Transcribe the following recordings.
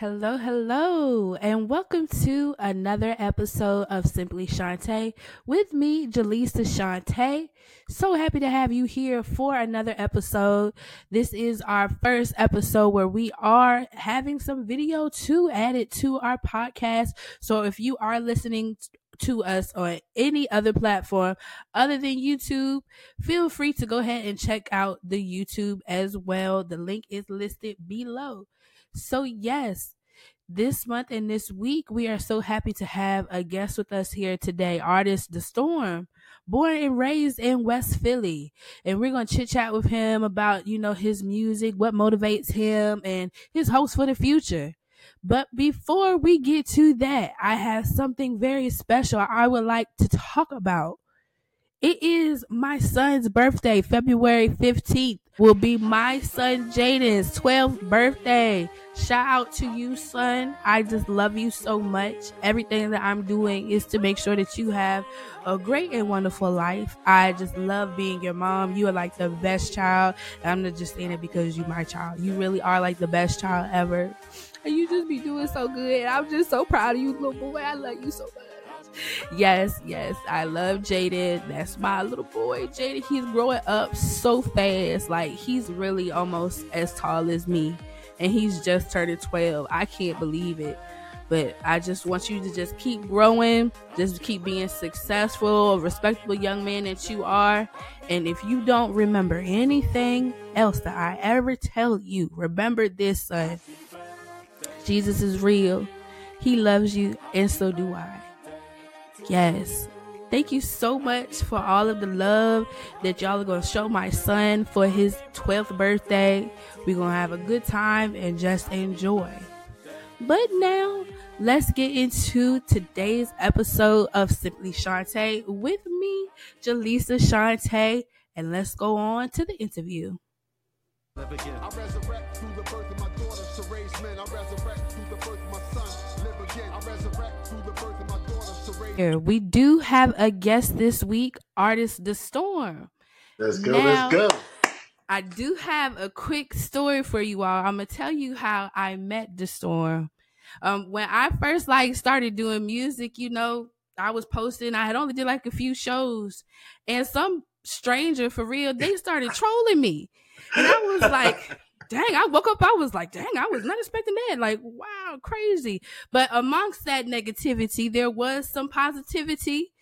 Hello, hello, and welcome to another episode of Simply Shaunte with me, JaLisa Shaunte. So happy to have you here for another episode. This is our first episode where we are having some video to add it to our podcast. So if you are listening to us on any other platform other than YouTube, feel free to go ahead and check out the YouTube as well. The link is listed below. So, yes, this month and this week, we are so happy to have a guest with us here today, artist Dastorm, born and raised in West Philly. And we're going to chit chat with him about, you know, his music, what motivates him, and his hopes for the future. But before we get to that, I have something very special I would like to talk about. It is my son's birthday, February 15th. Will be my son Jaden's 12th birthday. Shout out to you, son. I just love you so much. Everything that I'm doing is to make sure that you have a great and wonderful life. I just love being your mom. You are like the best child. I'm not just saying it because you're my child. You really are like the best child ever. And you just be doing so good. I'm just so proud of you, little boy. I love you so much yes, yes, I love Jaden. That's my little boy. Jaden, he's growing up so fast. Like he's really almost as tall as me. And he's just turned 12. I can't believe it. But I just want you to just keep growing, just keep being successful, respectable young man that you are. And if you don't remember anything else that I ever tell you, remember this, son. Jesus is real. He loves you, and so do I. Yes. Thank you so much for all of the love that y'all are going to show my son for his 12th birthday. We're going to have a good time and just enjoy. But now, let's get into today's episode of Simply Shaunte with me, JaLisa Shaunte, and let's go on to the interview. Raise men. I resurrect through the birth of my son. Live again. I resurrect through the birth of my here. We do have a guest this week, artist Dastorm. Let's go, now, let's go. I do have a quick story for you all. I'm gonna tell you how I met Dastorm. Um, when I first like started doing music, you know, I was posting. I had only did like a few shows, and some stranger for real, they started trolling me, and I was like dang, I woke up, I was like, dang, I was not expecting that. Like, wow, crazy. But amongst that negativity, there was some positivity.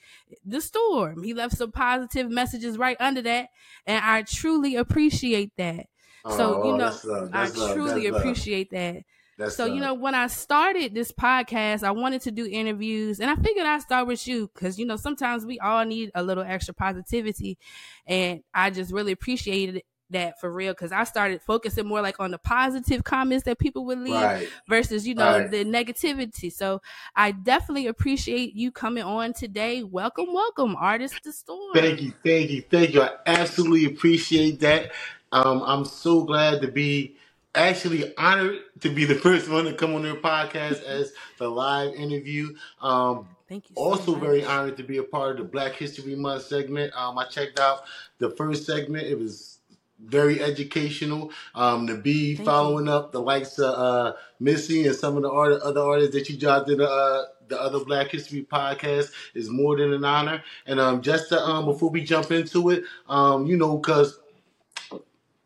Dastorm, he left some positive messages right under that. And I truly appreciate that. Oh, so, you oh, know, that's that's I truly appreciate that. That's so, you know, when I started this podcast, I wanted to do interviews and I figured I'd start with you because, you know, sometimes we all need a little extra positivity. And I just really appreciated that for real because I started focusing more like on the positive comments that people would leave right. versus you know right. the negativity. So I definitely appreciate you coming on today. Welcome, welcome, artist Dastorm. Thank you, thank you, thank you. I absolutely appreciate that. Um, I'm so glad to be actually honored to be the first one to come on their podcast as the live interview. Um, Thank you. So also, much. very honored to be a part of the Black History Month segment. Um, I checked out the first segment. It was very educational. Um, to be Thank following you. up the likes of uh, Missy and some of the art- other artists that you dropped in the, uh, the other Black History podcast is more than an honor. And um, just to, um, before we jump into it, um, you know, because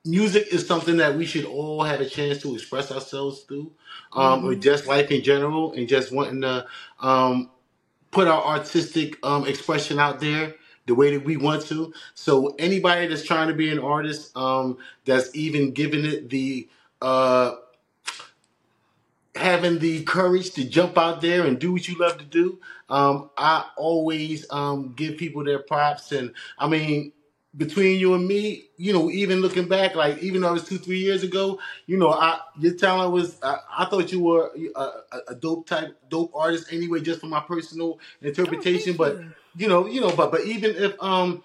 music is something that we should all have a chance to express ourselves through, um, mm-hmm. or just life in general, and just wanting to um, put our artistic um, expression out there the way that we want to. So anybody that's trying to be an artist, um, that's even giving it the uh, having the courage to jump out there and do what you love to do. Um, I always um, give people their props, and I mean between you and me, you know, even looking back, like even though it was two, three years ago, you know, I your talent was. I, I thought you were a, a, dope type, dope artist anyway, just from my personal interpretation. Oh, but you. you know, you know, but but even if um,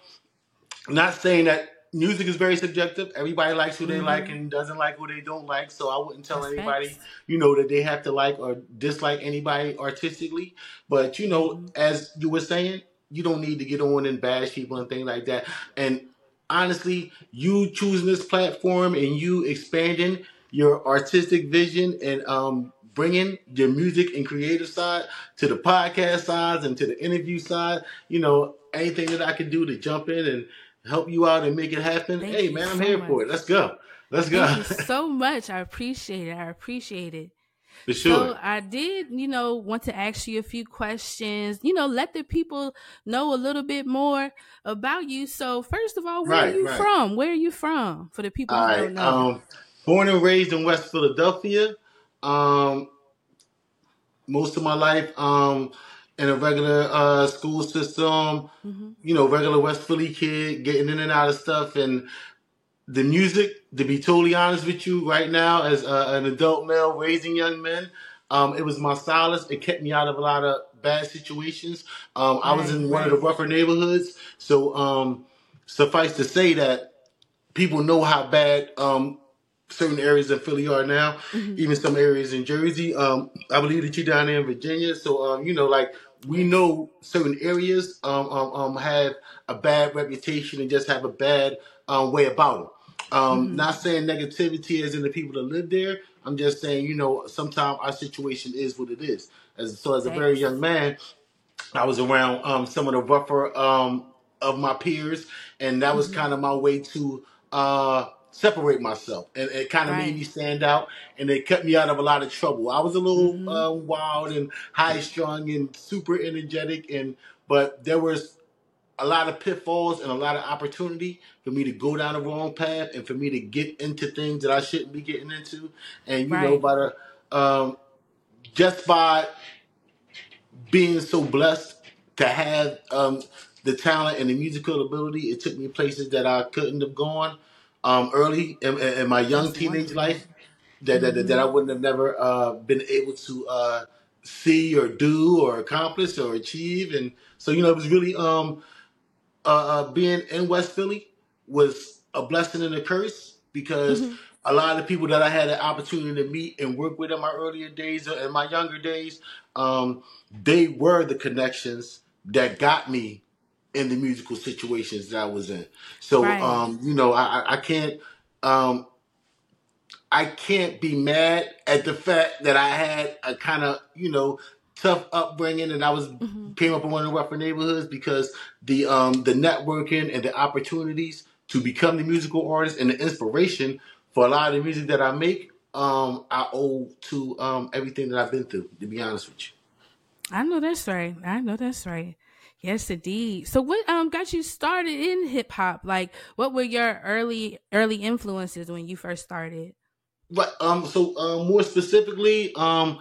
not saying that music is very subjective. Everybody likes who they mm-hmm. like and doesn't like who they don't like. So I wouldn't tell That's anybody, facts. you know, that they have to like or dislike anybody artistically. But you know, mm-hmm. as you were saying, you don't need to get on and bash people and things like that. And honestly, you choosing this platform and you expanding your artistic vision and um, bringing your music and creative side to the podcast side and to the interview side. You know, anything that I can do to jump in and help you out and make it happen. Thank hey, man, I'm so here much. for it. Let's go. Let's go. Thank you so much. I appreciate it. I appreciate it. For sure. So I did, you know, want to ask you a few questions. You know, let the people know a little bit more about you. So first of all, where Right, are you right. from? Where are you from? For the people All who right. don't know. Um, born and raised in West Philadelphia. Um, most of my life um, in a regular uh, school system. hmm You know, regular West Philly kid, getting in and out of stuff, and the music. To be totally honest with you, right now, as uh, an adult male raising young men, um, it was my solace. It kept me out of a lot of bad situations. Um, I was in one of the rougher neighborhoods, so um, suffice to say that people know how bad um, certain areas of Philly are now, hmm even some areas in Jersey. Um, I believe that you're down there in Virginia, so um, you know, like we know certain areas um, um, um, have a bad reputation and just have a bad um, way about them. Um, hmm not saying negativity is in the people that live there. I'm just saying, you know, sometimes our situation is what it is. As so, as a very young man, I was around um, some of the rougher um, of my peers, and that was hmm kind of my way to uh, separate myself. And it kind of made me stand out, and it kept me out of a lot of trouble. I was a little hmm uh, wild and high strung and super energetic, and but there was a lot of pitfalls and a lot of opportunity for me to go down the wrong path and for me to get into things that I shouldn't be getting into. And you know, Right. by the um, just by being so blessed to have um, the talent and the musical ability, it took me places that I couldn't have gone um, early in, in my young That's teenage wonderful. life that that, that hmm I wouldn't have never uh, been able to uh, see or do or accomplish or achieve. And so, you know, it was really um, uh, uh, being in West Philly was a blessing and a curse because hmm a lot of the people that I had the opportunity to meet and work with in my earlier days and my younger days, um, they were the connections that got me in the musical situations that I was in. So, Right. um, you know, I I can't, um, I can't be mad at the fact that I had a kind of, you know, tough upbringing and I was hmm came up in one of the rougher neighborhoods because the um the networking and the opportunities to become the musical artist and the inspiration for a lot of the music that I make, um, I owe to um everything that I've been through, to be honest with you. I know that's right. I know that's right. Yes, indeed. So, what um got you started in hip hop? Like, what were your early early influences when you first started? But um so um more specifically, um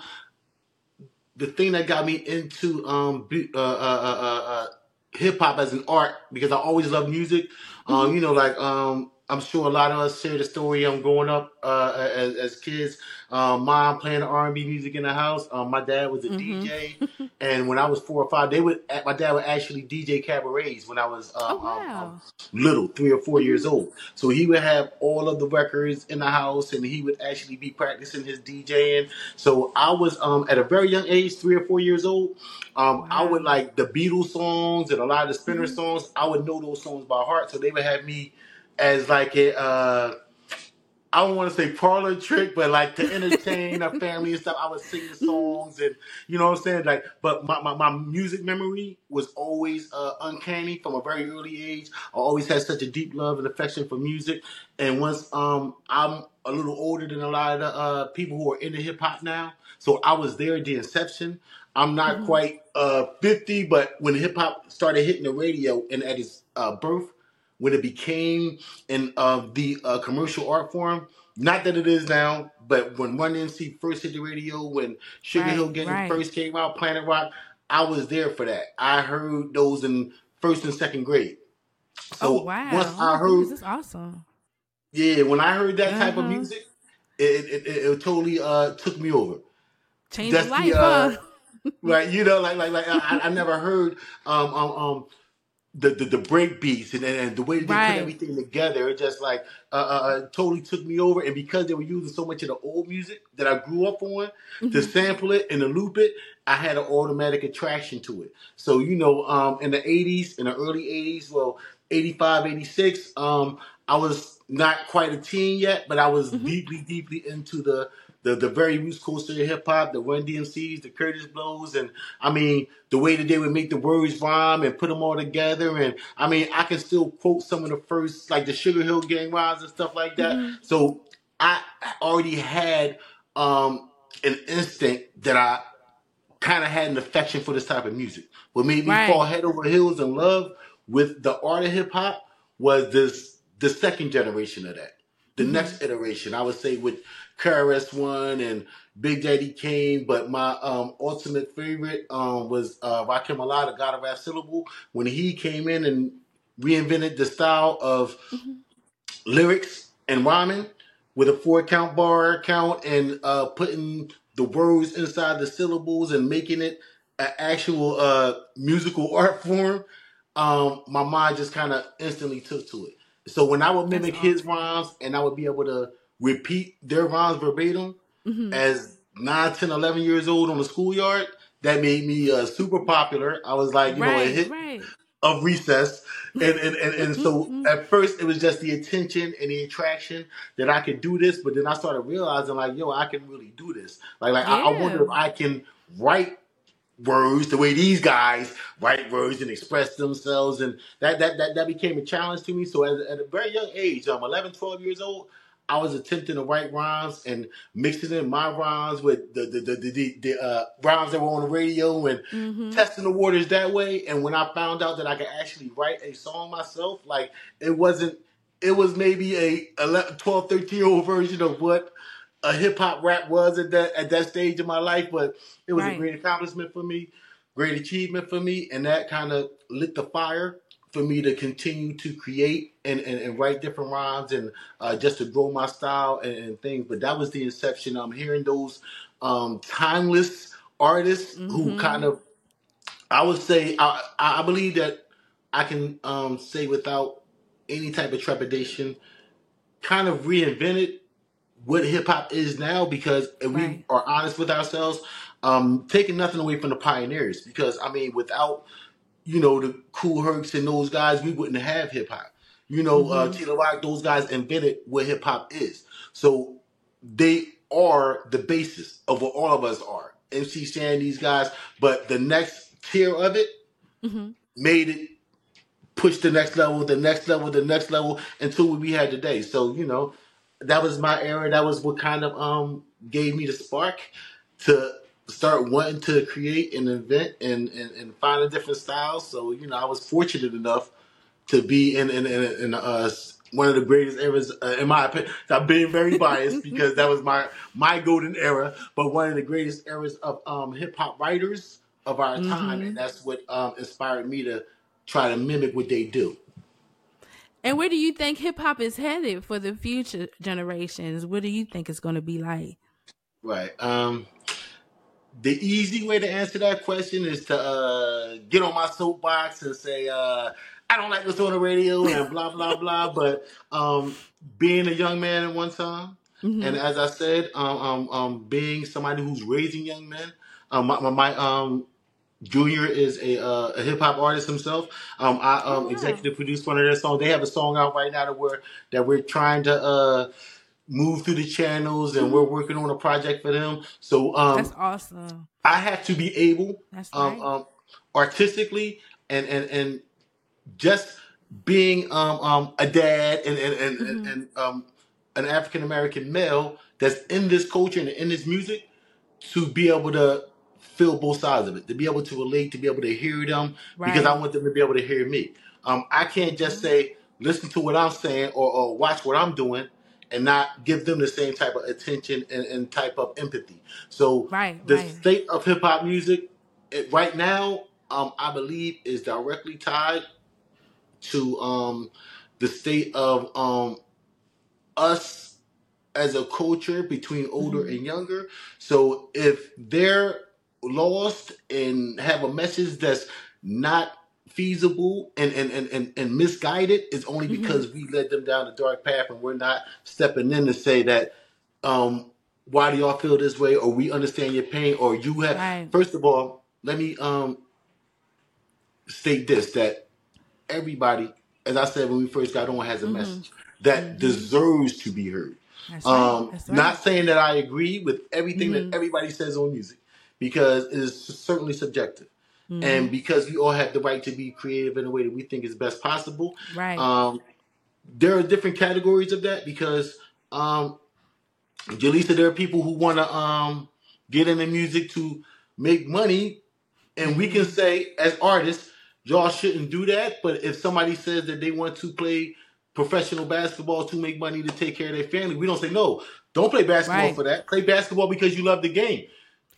the thing that got me into um uh, uh, uh, uh, uh, hip hop as an art because I always loved music. hmm Um, you know, like um, I'm sure a lot of us share the story. I'm growing up uh, as, as kids. Um, mom playing R&B music in the house. Um, my dad was a hmm DJ, and when I was four or five, they would my dad would actually DJ cabarets when I was Oh um, um, um, little, three or four hmm years old. So he would have all of the records in the house, and he would actually be practicing his DJing. So I was um, at a very young age, three or four years old. Um, I would like the Beatles songs and a lot of the Spinner hmm songs. I would know those songs by heart. So they would have me as like a uh, I don't want to say parlor trick, but like to entertain our family and stuff, I would sing the songs and you know what I'm saying? Like, but my, my, my music memory was always uh, uncanny from a very early age. I always had such a deep love and affection for music. And once um I'm a little older than a lot of the uh, people who are into hip hop now, so I was there at the inception. I'm not hmm quite uh 50, but when hip hop started hitting the radio and at its uh, birth, when it became in uh, the uh, commercial art form. Not that it is now, but when Run DMC first hit the radio, when Sugar Hill Gang Right. first came out, Planet Rock, I was there for that. I heard those in first and second grade. Oh So wow. once Oh I my heard, goodness, that's awesome. yeah, when I heard that Uh type of huh. music, it it, it, it totally uh took me over. Change your That's the life, uh huh? right, you know, like like like I, I never heard um um um the, the, the break beats and, and the way they put everything together, it just like uh, uh, uh, totally took me over. And because they were using so much of the old music that I grew up on to hmm sample it and to loop it, I had an automatic attraction to it. So, you know, um, in the 80s, in the early 80s, well, 85, 86, um, I was not quite a teen yet, but I was hmm deeply, deeply into the the the very roots of hip hop, the Run DMCs, the Kurtis Blows, and I mean the way that they would make the words rhyme and put them all together. And I mean, I can still quote some of the first like the Sugar Hill Gang rhymes and stuff like that. Mm-hmm. So I already had um an instinct that I kind of had an affection for this type of music. What made me Right. fall head over heels in love with the art of hip hop was this the second generation of that. The Mm-hmm. next iteration, I would say with KRS One and Big Daddy Kane, but my um, ultimate favorite um, was uh, Rakim Allah, the God of Rap Syllable, when he came in and reinvented the style of Mm-hmm. lyrics and rhyming with a four count bar count and uh, putting the words inside the syllables and making it an actual uh, musical art form. Um, my mind just kind of instantly took to it. So when I would mimic his rhymes and I would be able to repeat their rhymes verbatim Mhm. as 9, 10, 11 years old on the schoolyard, that made me uh, super popular. I was like, you know, a hit right. of recess. And, and, and, and so at first it was just the attention and the attraction that I could do this, but then I started realizing like, yo, I can really do this. Like, like I, I wonder if I can write words the way these guys write words and express themselves and that that that, that became a challenge to me so at, at a very young age um 11 12 years old i was attempting to write rhymes and mixing in my rhymes with the the the, the, the, uh, rhymes that were on the radio and Mhm. testing the waters that way and when i found out that i could actually write a song myself like it wasn't it was maybe a 11, 12 13 year old version of what a hip hop rap was at that at that stage of my life, but it was Right. a great accomplishment for me, great achievement for me, and that kind of lit the fire for me to continue to create and, and, and write different rhymes and uh, just to grow my style and, and things. But that was the inception. I'm hearing those um, timeless artists who Mhm. kind of, I would say, I, I believe that I can um, say without any type of trepidation, kind of reinvented what hip hop is now because if we are honest with ourselves, um, taking nothing away from the pioneers. Because I mean, without you know the Kool Hercs and those guys, we wouldn't have hip hop. You know, uh, Mhm. Tito Rock, those guys invented what hip hop is. So they are the basis of what all of us are. MC Shan, these guys, but the next tier of it mm-hmm. made it push the next level, the next level, the next level until what we had today. So, you know, that was my era. That was what kind of um gave me the spark to start wanting to create and invent and, and, and find a different style. So, you know, I was fortunate enough to be in in, in, in uh, one of the greatest eras, uh, in my opinion. I'm being very biased because that was my my golden era, but one of the greatest eras of um, hip hop writers of our time, Mhm. and that's what um, inspired me to try to mimic what they do. And where do you think hip hop is headed for the future generations? What do you think it's going to be like? Right. Um, the easy way to answer that question is to uh, get on my soapbox and say, uh, I don't like this on the radio and blah, blah, blah. But um, being a young man at one time, Mhm. and as I said, um, um, um, being somebody who's raising young men, um, my, my, my um, Junior is a, uh, a hip hop artist himself. Um, I um, Oh, wow. executive produced one of their songs. They have a song out right now that we're that we're trying to uh, move through the channels, and we're working on a project for them. So um, That's awesome. I have to be able, That's um, right. um, artistically, and and and just being um, um, a dad and and and, and, Mhm. and um, an African American male that's in this culture and in this music to be able to feel both sides of it, to be able to relate, to be able to hear them, because I want them to be able to hear me. Um, I can't just say listen to what I'm saying or, or watch what I'm doing and not give them the same type of attention and, and type of empathy. So Right, the right. state of hip hop music it, right now, um, I believe, is directly tied to um, the state of um, us as a culture between older Mhm. and younger. So if they're lost and have a message that's not feasible and and, and, and, and misguided, is only Mhm. because we led them down the dark path and we're not stepping in to say that um why do y'all feel this way or we understand your pain or you have Right. first of all, let me um state this that everybody, as I said when we first got on, has a Mhm. message that Mhm. deserves to be heard. Right. Um, right. Not saying that I agree with everything mm-hmm. that everybody says on music, because it is certainly subjective. Mm-hmm. And because we all have the right to be creative in a way that we think is best possible. Right. Um, there are different categories of that because um JaLisa, there are people who want to um get into music to make money, and we can mm-hmm. say as artists, y'all shouldn't do that. But if somebody says that they want to play professional basketball to make money to take care of their family, we don't say no. Don't play basketball right. for that. Play basketball because you love the game.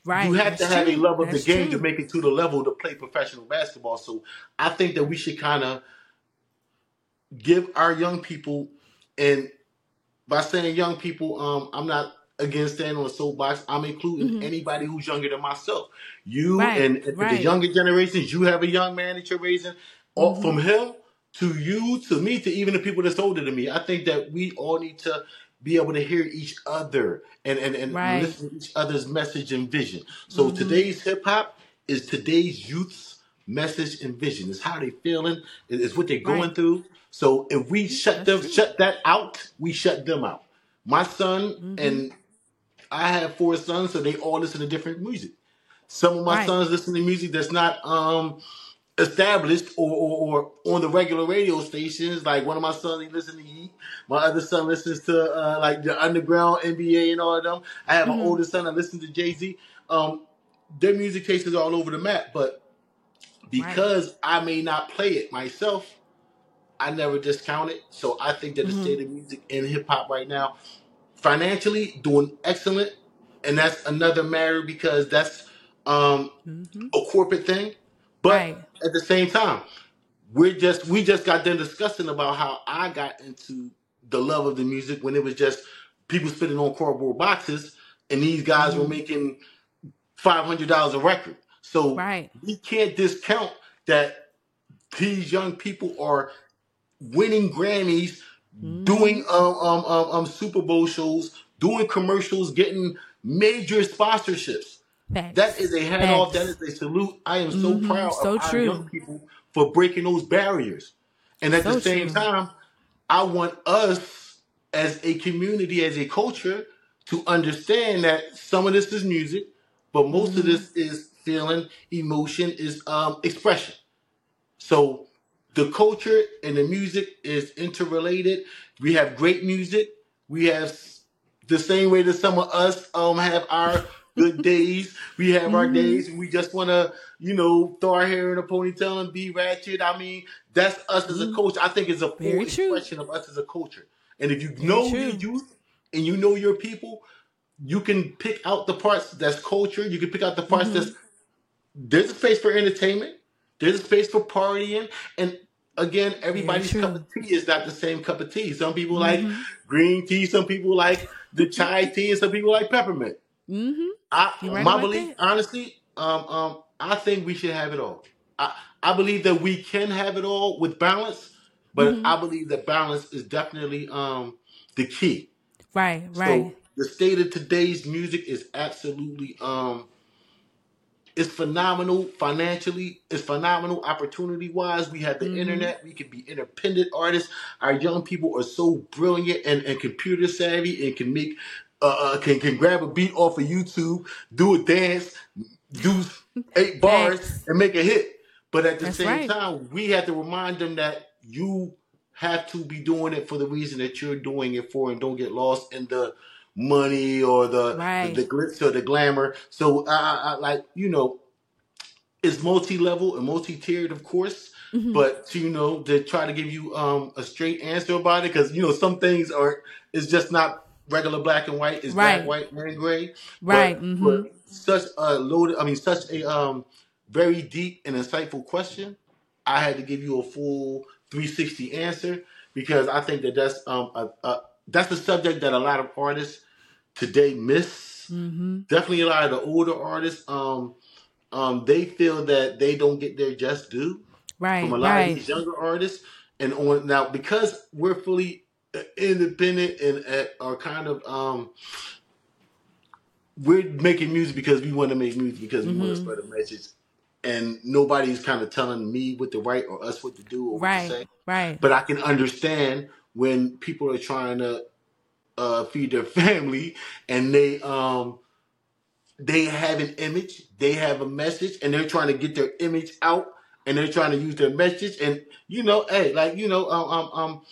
Right. You have That's to have true. a love of That's the game true. to make it to the level to play professional basketball. So I think that we should kind of give our young people, and by saying young people, um, I'm not against standing on a soapbox. I'm including mm-hmm. anybody who's younger than myself. You right. and, and right. the younger generations, you have a young man that you're raising. Mm-hmm. From him to you to me to even the people that's older than me. I think that we all need to be able to hear each other and and, and right. listen to each other's message and vision. So mm-hmm. today's hip hop is today's youth's message and vision. It's how they feeling. It's what they're going right. through. So if we shut them shut that out, we shut them out. My son mm-hmm. and I have four sons, so they all listen to different music. Some of my right. sons listen to music that's not um established or, or, or, on the regular radio stations. Like one of my sons, he listens to Heat. My other son listens to uh, like the underground NBA and all of them. I have mm-hmm. an older son that listens to Jay Z. Um, their music taste is all over the map, but because right. I may not play it myself, I never discount it. So I think that the mm-hmm. state of music in hip hop right now, financially doing excellent, and that's another matter because that's um, mm-hmm. a corporate thing. But right. at the same time, we're just we just got done discussing about how I got into the love of the music when it was just people spitting on cardboard boxes, and these guys mm-hmm. were making five hundred dollars a record. So right. we can't discount that these young people are winning Grammys, mm-hmm. doing um, um, um, um, Super Bowl shows, doing commercials, getting major sponsorships. Facts. That is a hat Facts. off. That is a salute. I am so mm-hmm. proud so of true. our young people for breaking those barriers. And at so the same true. time, I want us as a community, as a culture, to understand that some of this is music, but most mm-hmm. of this is feeling, emotion, is um, expression. So the culture and the music is interrelated. We have great music. We have the same way that some of us um have our good days. We have mm-hmm. our days and we just want to, you know, throw our hair in a ponytail and be ratchet. I mean, that's us mm-hmm. as a mm-hmm. culture. I think it's a full expression of us as a culture. And if you know true. your youth and you know your people, you can pick out the parts that's culture. You can pick out the parts mm-hmm. that's there's a space for entertainment. There's a space for partying, and again, everybody's cup of tea is not the same cup of tea. Some people mm-hmm. like green tea, some people like the chai tea, and some people like peppermint. Mm-hmm. I right my belief, honestly, um, um, I think we should have it all. I, I believe that we can have it all with balance, but mm-hmm. I believe that balance is definitely um the key. Right, right. So the state of today's music is absolutely um it's phenomenal financially. It's phenomenal opportunity wise. We have the mm-hmm. internet. We can be independent artists. Our young people are so brilliant and, and computer savvy and can make uh, uh, can can grab a beat off of YouTube, do a dance, do eight bars, and make a hit. But at the That's same right. time, we have to remind them that you have to be doing it for the reason that you're doing it for, and don't get lost in the money or the right. the, the, glitz or the glamour. So I, I like you know, it's multi level and multi tiered, of course. Mm-hmm. But to, you know, to try to give you um, a straight answer about it, because you know some things are it's just not regular black and white. is right. black, white, and gray. Right. But, mm-hmm. but such a loaded, I mean, such a um very deep and insightful question. I had to give you a full 360 answer because I think that that's um a, a, that's the subject that a lot of artists today miss. Mm-hmm. Definitely a lot of the older artists um um they feel that they don't get their just due right from a lot right. of these younger artists and on now because we're fully independent and uh, are kind of um we're making music because we want to make music because we mm-hmm. want to spread a message and nobody's kind of telling me what to write or us what to do or right, what to say. Right. But I can understand when people are trying to uh, feed their family, and they um they have an image, they have a message, and they're trying to get their image out, and they're trying to use their message, and you know, hey, like you know, um, um, um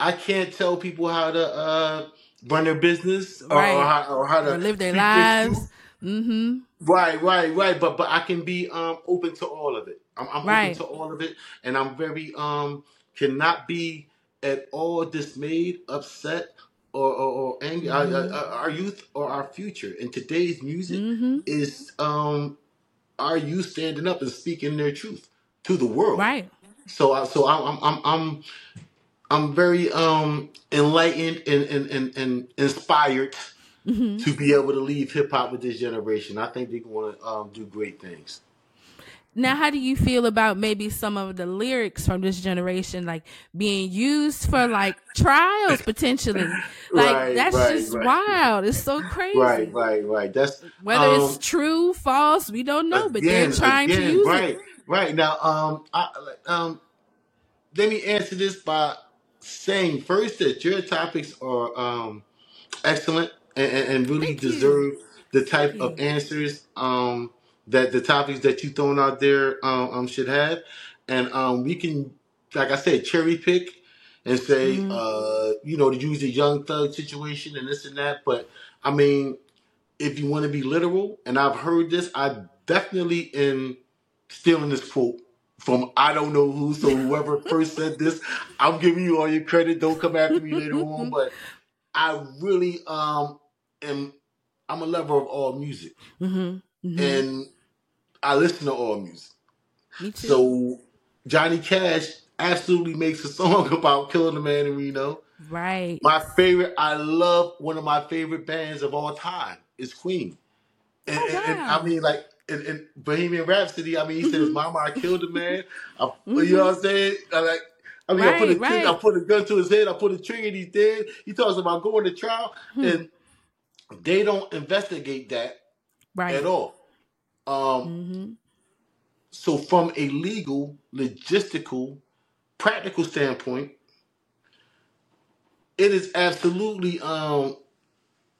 I can't tell people how to uh run their business or, Right. or how or how to Or live their speak their truth. lives. Mm-hmm. Right, right, right. But but I can be um open to all of it. I'm, I'm open to all of it, and I'm very um cannot be at all dismayed, upset, or or, or angry. Our, Mm-hmm. our, our youth or our future. And today's music Mm-hmm. is um our youth standing up and speaking their truth to the world. Right. So I so I'm I'm I'm I'm, I'm very um enlightened and and, and, and inspired Mm-hmm. to be able to leave hip hop with this generation. I think they're going to um, do great things. Now, how do you feel about maybe some of the lyrics from this generation, like being used for like trials potentially? Like Right, that's right, just right. wild. It's so crazy. Right, right, right. That's Whether um, it's true, false, we don't know, but they're trying again, to use right, it. Right, right. Now, um, I, um, let me answer this by saying first that your topics are um excellent and, and, and really Thank you. deserve the type Thank of you. answers um, that the topics that you thrown out there um, um, should have. And um, we can, like I said, cherry pick and say, Mhm. uh, you know, to use the Young Thug situation and this and that. But I mean, if you want to be literal, and I've heard this, I definitely am stealing this quote from I don't know who. So whoever first said this, I'm giving you all your credit. Don't come after me later on. But I really um am I'm a lover of all music hmm hmm and I listen to all music. Me too. So Johnny Cash absolutely makes a song about killing a man in Reno. right. My favorite, I love one of my favorite bands of all time is Queen. And, Oh, and, and I mean, like in, in Bohemian Rhapsody, I mean, he says, Mhm. "Mama, I killed a man." I, You know what I'm saying? I like. I mean, I put a Right. I put a gun to his head, I put a trigger, and he's dead. He talks about going to trial, Hmm. and they don't investigate that right. at all. Um, hmm so, from a legal, logistical, practical standpoint, it is absolutely um,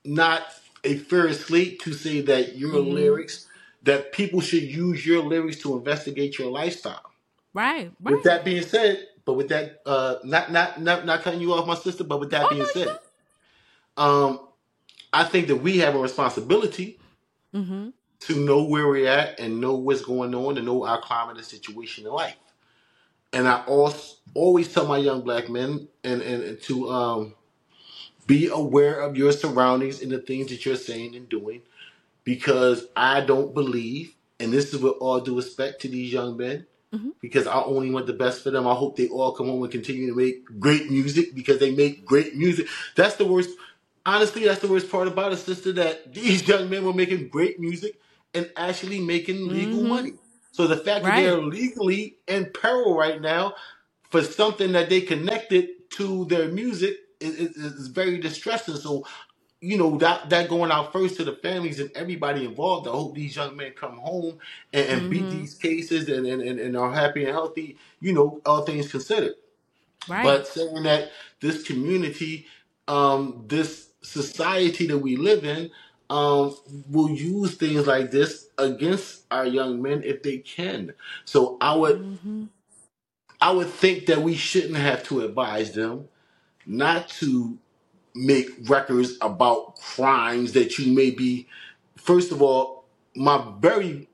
not a fair slate to say that your hmm lyrics, that people should use your lyrics to investigate your lifestyle. Right. With that being said, but with that, uh, not not not not cutting you off, my sister. But with that Oh being said, um, I think that we have a responsibility good. hmm to know where we're at and know what's going on and know our climate and situation in life. And I also always tell my young black men and, and, and to um, be aware of your surroundings and the things that you're saying and doing because I don't believe, and this is with all due respect to these young men, hmm because I only want the best for them. I hope they all come home and continue to make great music because they make great music. That's the worst. Honestly, that's the worst part about it, sister. That these young men were making great music and actually making legal hmm money. So the fact that they're legally in peril right now for something that they connected to their music is, is, is very distressing. So you know that that going out first to the families and everybody involved. I hope these young men come home and, and beat hmm these cases and, and, and, are happy and healthy. You know, all things considered. Right. But saying that this community, um, this society that we live in, um, will use things like this against our young men if they can. So I would hmm I would think that we shouldn't have to advise them not to make records about crimes that you may be. First of all, my very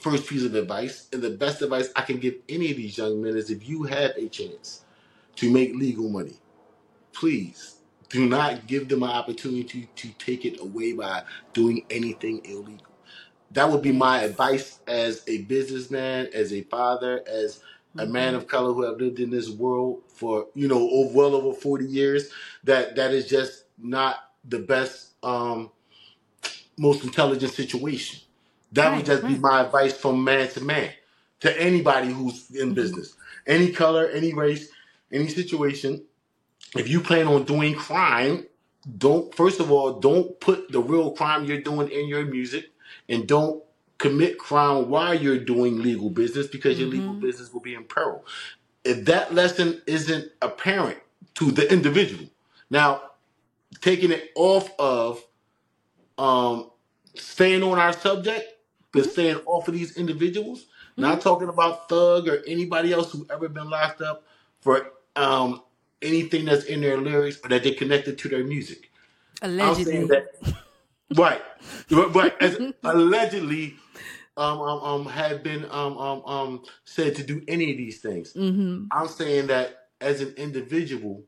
first piece of advice and the best advice I can give any of these young men is if you have a chance to make legal money, please do not give them an opportunity to take it away by doing anything illegal. That would be my advice as a businessman, as a father, as a man hmm of color who have lived in this world for you know over, well over forty years. That that is just not the best, um, most intelligent situation. That would Right. just be my advice from man to man to anybody who's in hmm business, any color, any race, any situation. If you plan on doing crime, don't first of all don't put the real crime you're doing in your music, and don't commit crime while you're doing legal business because your legal hmm business will be in peril. If that lesson isn't apparent to the individual, Now, taking it off of um, staying on our subject, but Mhm. staying off of these individuals. Mhm. Not talking about Thug or anybody else who ever been locked up for um, anything that's in their lyrics or that they connected to their music. Allegedly. that right, right, right, as allegedly um, um, um have been um, um, um said to do any of these things. hmm I'm saying that as an individual,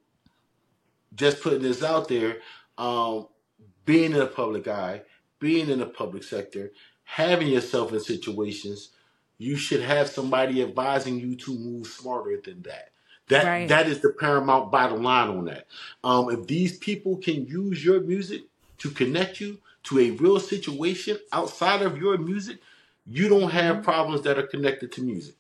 just putting this out there, um, being in the public eye, being in the public sector, having yourself in situations, you should have somebody advising you to move smarter than that. That Right. that is the paramount bottom line on that. Um, if these people can use your music to connect you to a real situation outside of your music, you don't have Mhm. problems that are connected to music.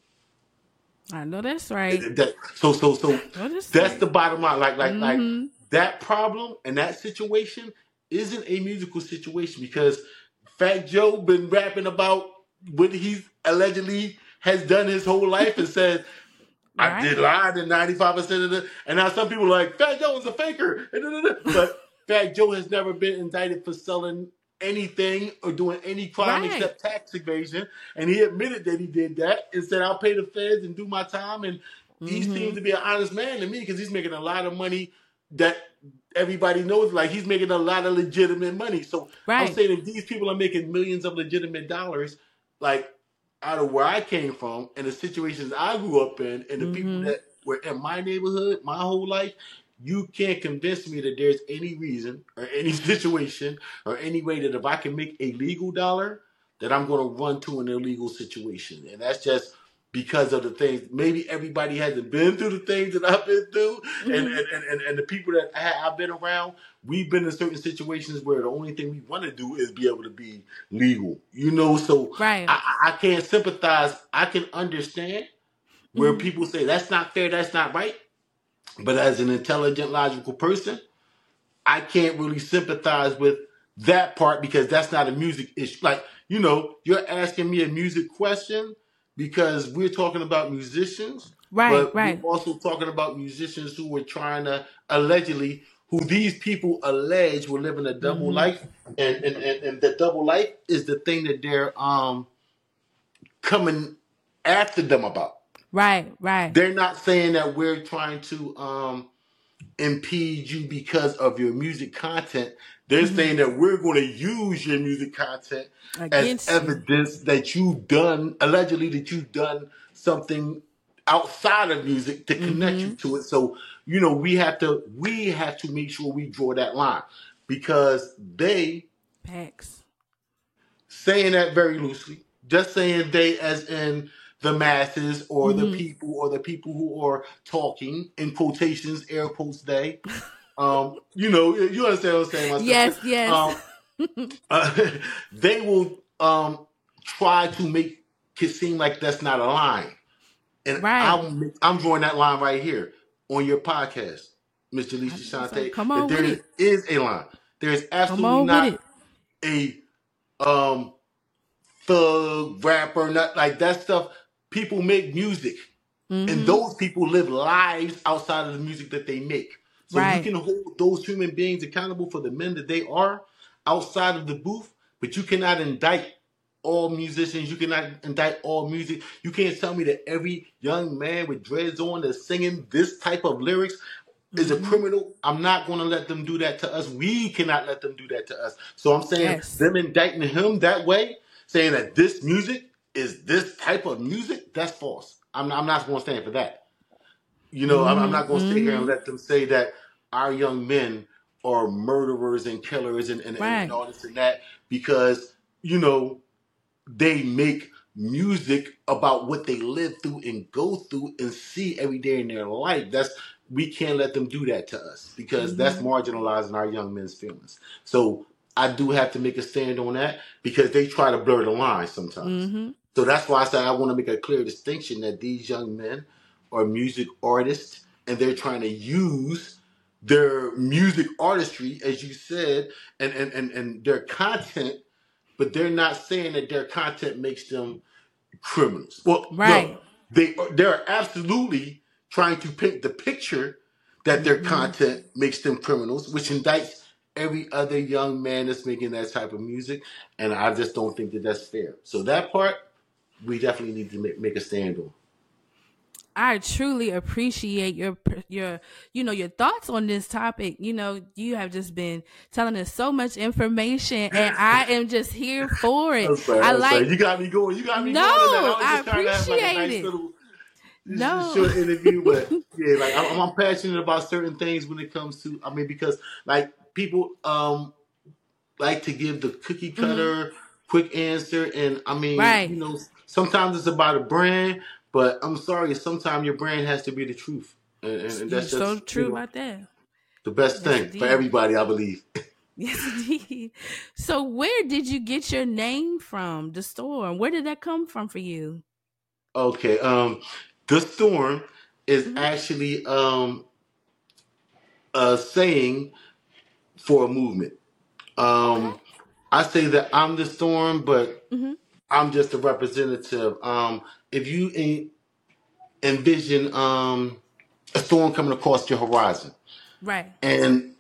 I know that's right. That, so so so that's that's right. the bottom line. Like like like hmm that problem and that situation isn't a musical situation because Fat Joe been rapping about what he allegedly has done his whole life and said I did lie to ninety five percent of the and now some people are like Fat Joe is a faker but Fat Joe has never been indicted for selling anything or doing any crime Right. except tax evasion. And he admitted that he did that and said I'll pay the feds and do my time. And he hmm seems to be an honest man to me because he's making a lot of money that everybody knows like he's making a lot of legitimate money. So i'm saying if these people are making millions of legitimate dollars like out of where i came from and the situations i grew up in and the people hmm that were in my neighborhood my whole life you can't convince me that there's any reason or any situation or any way that if i can make a legal dollar that i'm going to run to an illegal situation. And that's just because of the things maybe everybody hasn't been through the things that I've been through. And hmm and, and, and, and the people that I, I've been around we've been in certain situations where the only thing we want to do is be able to be legal you know? So Right. I, I can't sympathize. I can understand where hmm people say that's not fair that's not right but as an intelligent logical person I can't really sympathize with that part because that's not a music issue. Like, you know, you're asking me a music question because we're talking about musicians, Right. but we're Right. also talking about musicians who were trying to allegedly, who these people allege were living a double hmm life, and and, and, and the double life is the thing that they're um coming after them about. Right. Right. They're not saying that we're trying to um impede you because of your music content. They're hmm saying that we're going to use your music content as Against you. evidence that you've done, allegedly, that you've done something outside of music to connect you hmm to it. So, you know, we have to we have to make sure we draw that line because they Facts. saying that very loosely, just saying they as in the masses or the hmm people or the people who are talking in quotations, air quotes they. Um, you know, you understand what I'm saying, my Yes. Yes. Um, uh, they will um try to make it seem like that's not a line. And right. I'm I'm drawing that line right here on your podcast, Mr. Lisa. Shaunte, Come that on there it. is a line. There is absolutely not a um thug rapper, not like that stuff. People make music, and hmm those people live lives outside of the music that they make. So you can hold those human beings accountable for the men that they are outside of the booth, but you cannot indict all musicians. You cannot indict all music. You can't tell me that every young man with dreads on that's singing this type of lyrics is a hmm criminal. I'm not going to let them do that to us. We cannot let them do that to us. So I'm saying Yes. them indicting him that way, saying that this music is this type of music, that's false. I'm, I'm not going to stand for that. You know, I'm, I'm hmm not going to sit here and hmm let them say that our young men are murderers and killers and, and, and, and all this and that because, you know, they make music about what they live through and go through and see every day in their life. That's we can't let them do that to us because that's hmm marginalizing our young men's feelings. So I do have to make a stand on that because they try to blur the line sometimes. hmm So that's why I say I want to make a clear distinction that these young men are music artists and they're trying to use their music artistry, as you said, and, and, and, and their content, but they're not saying that their content makes them criminals. Well, no, Right. they are, they're absolutely trying to paint the picture that their Mm-hmm. content makes them criminals, which indicts every other young man that's making that type of music. And I just don't think that that's fair. So that part, we definitely need to make, make a stand on. I truly appreciate your your you know your thoughts on this topic. You know, you have just been telling us so much information, and I am just here for it. Sorry, I like sorry. You got me going. You got me No, going. was I to have, like, appreciate nice it. little- No. short interview, but yeah, like I'm, I'm passionate about certain things when it comes to. I mean, because like people um like to give the cookie cutter quick answer, and I mean, Mm-hmm. Right. you know, sometimes it's about a brand, but I'm sorry, sometimes your brand has to be the truth, and, and, and that's so just true you know, about that. the best Yes, thing indeed. for everybody, I believe. Yes, indeed. So, where did you get your name from? The storm. Where did that come from for you? Okay. Um, the storm is Mhm. actually um a saying for a movement. Um, Okay. I say that I'm the storm, but Mhm. I'm just a representative. Um, if you en- envision um a storm coming across your horizon, Right. and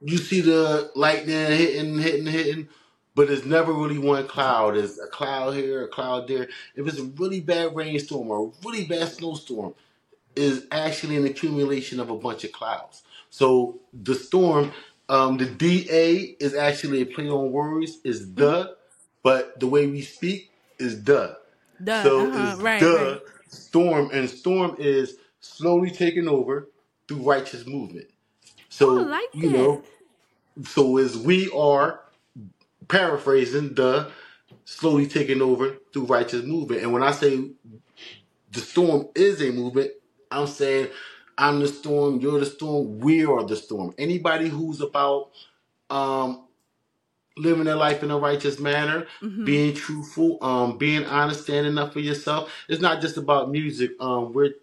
you see the lightning hitting, hitting, hitting, but it's never really one cloud. There's a cloud here, a cloud there. If it's a really bad rainstorm or a really bad snowstorm, is actually an accumulation of a bunch of clouds. So the storm, um, the DA is actually a play on words, is the, but the way we speak is the. Duh. So uh-huh. it's Right. the Right. storm, and storm is slowly taking over through righteous movement. Oh, So I like you that. know, so as we are paraphrasing the slowly taking over through righteous movement, and when I say the storm is a movement, I'm saying I'm the storm, you're the storm, we are the storm. Anybody who's about um living their life in a righteous manner, Mhm. being truthful, um, being honest, standing up for yourself. It's not just about music. Um, we're